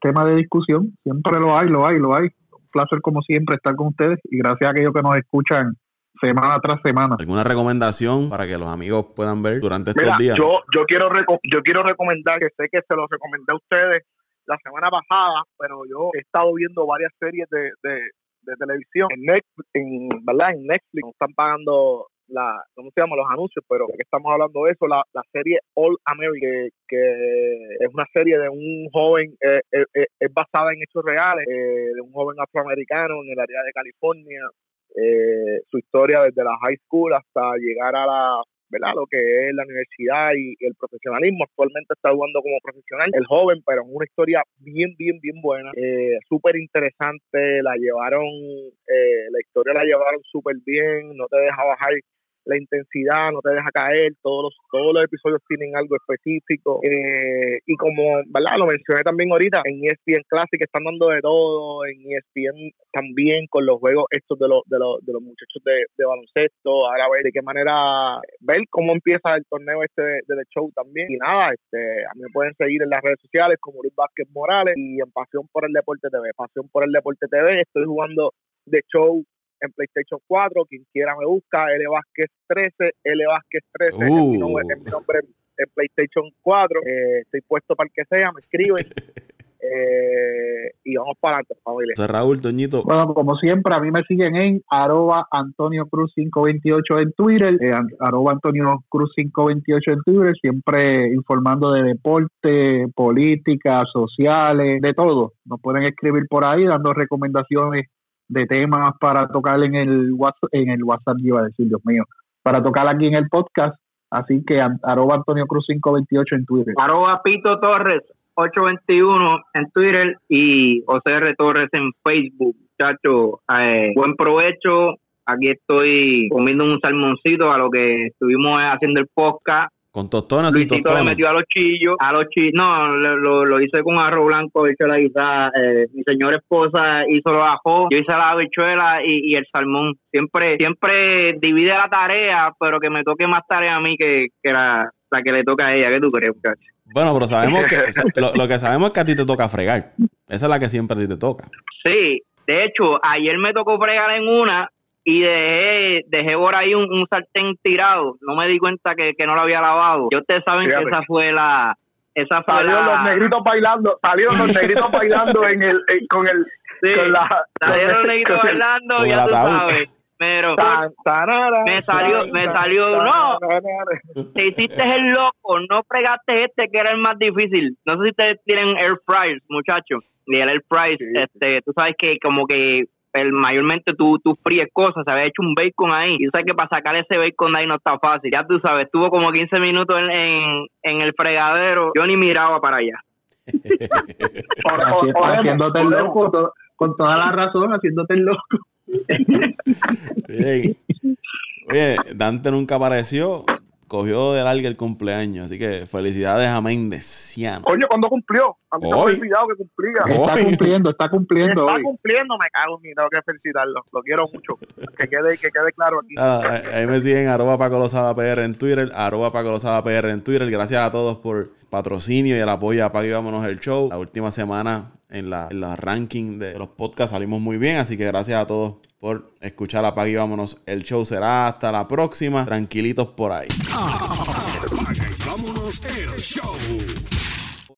tema de discusión, siempre lo hay, lo hay, lo hay. Un placer como siempre estar con ustedes y gracias a aquellos que nos escuchan semana tras semana. ¿Alguna recomendación para que los amigos puedan ver durante estos días? Yo, yo, quiero yo quiero recomendar, que sé que se los recomendé a ustedes la semana pasada, pero yo he estado viendo varias series de, de, televisión en Netflix, en, ¿verdad? en Netflix, nos están pagando la, ¿cómo se llama? Los anuncios, pero que estamos hablando de eso, la, la serie All American, que, es una serie de un joven, eh, eh, eh, es basada en hechos reales, de un joven afroamericano en el área de California, su historia desde la high school hasta llegar a la ¿verdad? Lo que es la universidad y, el profesionalismo. Actualmente está jugando como profesional, el joven, pero en una historia bien, bien, bien buena, eh, súper interesante. La llevaron, eh, la historia la llevaron súper bien, no te deja bajar la intensidad, no te deja caer, todos los, todos los episodios tienen algo específico. Eh, y como, ¿verdad? Lo mencioné también ahorita, en ESPN Classic están dando de todo, en ESPN también con los juegos estos de los, de los, de los muchachos de, baloncesto, ahora ver de qué manera, ver cómo empieza el torneo este de, de show también. Y nada, este, a mí me pueden seguir en las redes sociales como Luis Vázquez Morales y en Pasión por el Deporte TV. Pasión por el Deporte TV, estoy jugando de show en PlayStation 4. Quien quiera me busca, L Vázquez 13, L Vázquez 13 es, mi nombre, en PlayStation 4. Eh, estoy puesto para el que sea, me escriben. [LAUGHS] Eh, y vamos para adelante, familia. Raúl, Toñito. Bueno, como siempre, a mí me siguen en arroba Antonio Cruz 528 en Twitter, eh, arroba Antonio Cruz 528 en Twitter, siempre informando de deporte, política, sociales, de todo. Nos pueden escribir por ahí dando recomendaciones de temas para tocar en el WhatsApp, en el WhatsApp iba a decir, Dios mío, para tocar aquí en el podcast. Así que arroba Antonio Cruz 528 en Twitter. Arroba Pito Torres 821 en Twitter y OCR Torres en Facebook. Muchachos, eh, buen provecho. Aquí estoy comiendo un salmoncito a lo que estuvimos haciendo el podcast. Con tostones y tostones. me metió a los chillos. A los chillos. No, lo, lo, hice con arroz blanco, hice la. Eh, mi señora esposa hizo los ajos. Yo hice la habichuela y, y, el salmón. Siempre siempre divide la tarea, pero que me toque más tarea a mí que, que la, la que le toca a ella. ¿Qué tú crees, muchachos? Bueno, pero sabemos que [LAUGHS] lo, lo, que sabemos es que a ti te toca fregar. Esa es la que siempre a ti te toca. Sí, de hecho, ayer me tocó fregar en una y dejé, dejé por ahí un, un sartén tirado. No me di cuenta que, que no lo había lavado. Y ustedes saben que esa fue la... Esa fue salieron la... los negritos bailando, salieron los negritos bailando en el, en- con el... Sí, con la, salieron el- negritos bailando, ya tú sabes. Pero tan, tarara, Me salió- tan, me salió, no. te hiciste el loco, no fregaste este que era el más difícil. No sé si ustedes tienen air fryers, muchachos. Y el air Sí. este, tú sabes que como que el, mayormente tú, tú fríes cosas, se había hecho un bacon ahí. Y tú sabes que para sacar ese bacon de ahí no está fácil. Ya tú sabes, estuvo como 15 minutos en, en, en el fregadero. Yo ni miraba para allá. Oremos, haciéndote el loco, con toda la razón, haciéndote el loco. [LAUGHS] Oye, Dante nunca apareció. Cogió de larga el cumpleaños. Así que felicidades a Mendesiano. Coño, ¿cuándo cumplió? A mí Hoy. olvidado que cumplía. Está Hoy. cumpliendo, está cumpliendo Está hoy. cumpliendo, me cago en mí, tengo que felicitarlo. Lo quiero mucho. Que quede, que quede claro aquí. Nada, ahí me siguen arroba Paco Lozada PR en Twitter, arroba Paco Lozada PR en Twitter. Gracias a todos por patrocinio y el apoyo a y Vámonos el Show. La última semana en la, en la ranking de los podcasts salimos muy bien, así que gracias a todos por escuchar a Paco y Vámonos el Show. Será hasta la próxima. Tranquilitos por ahí. Apaga y vámonos el show.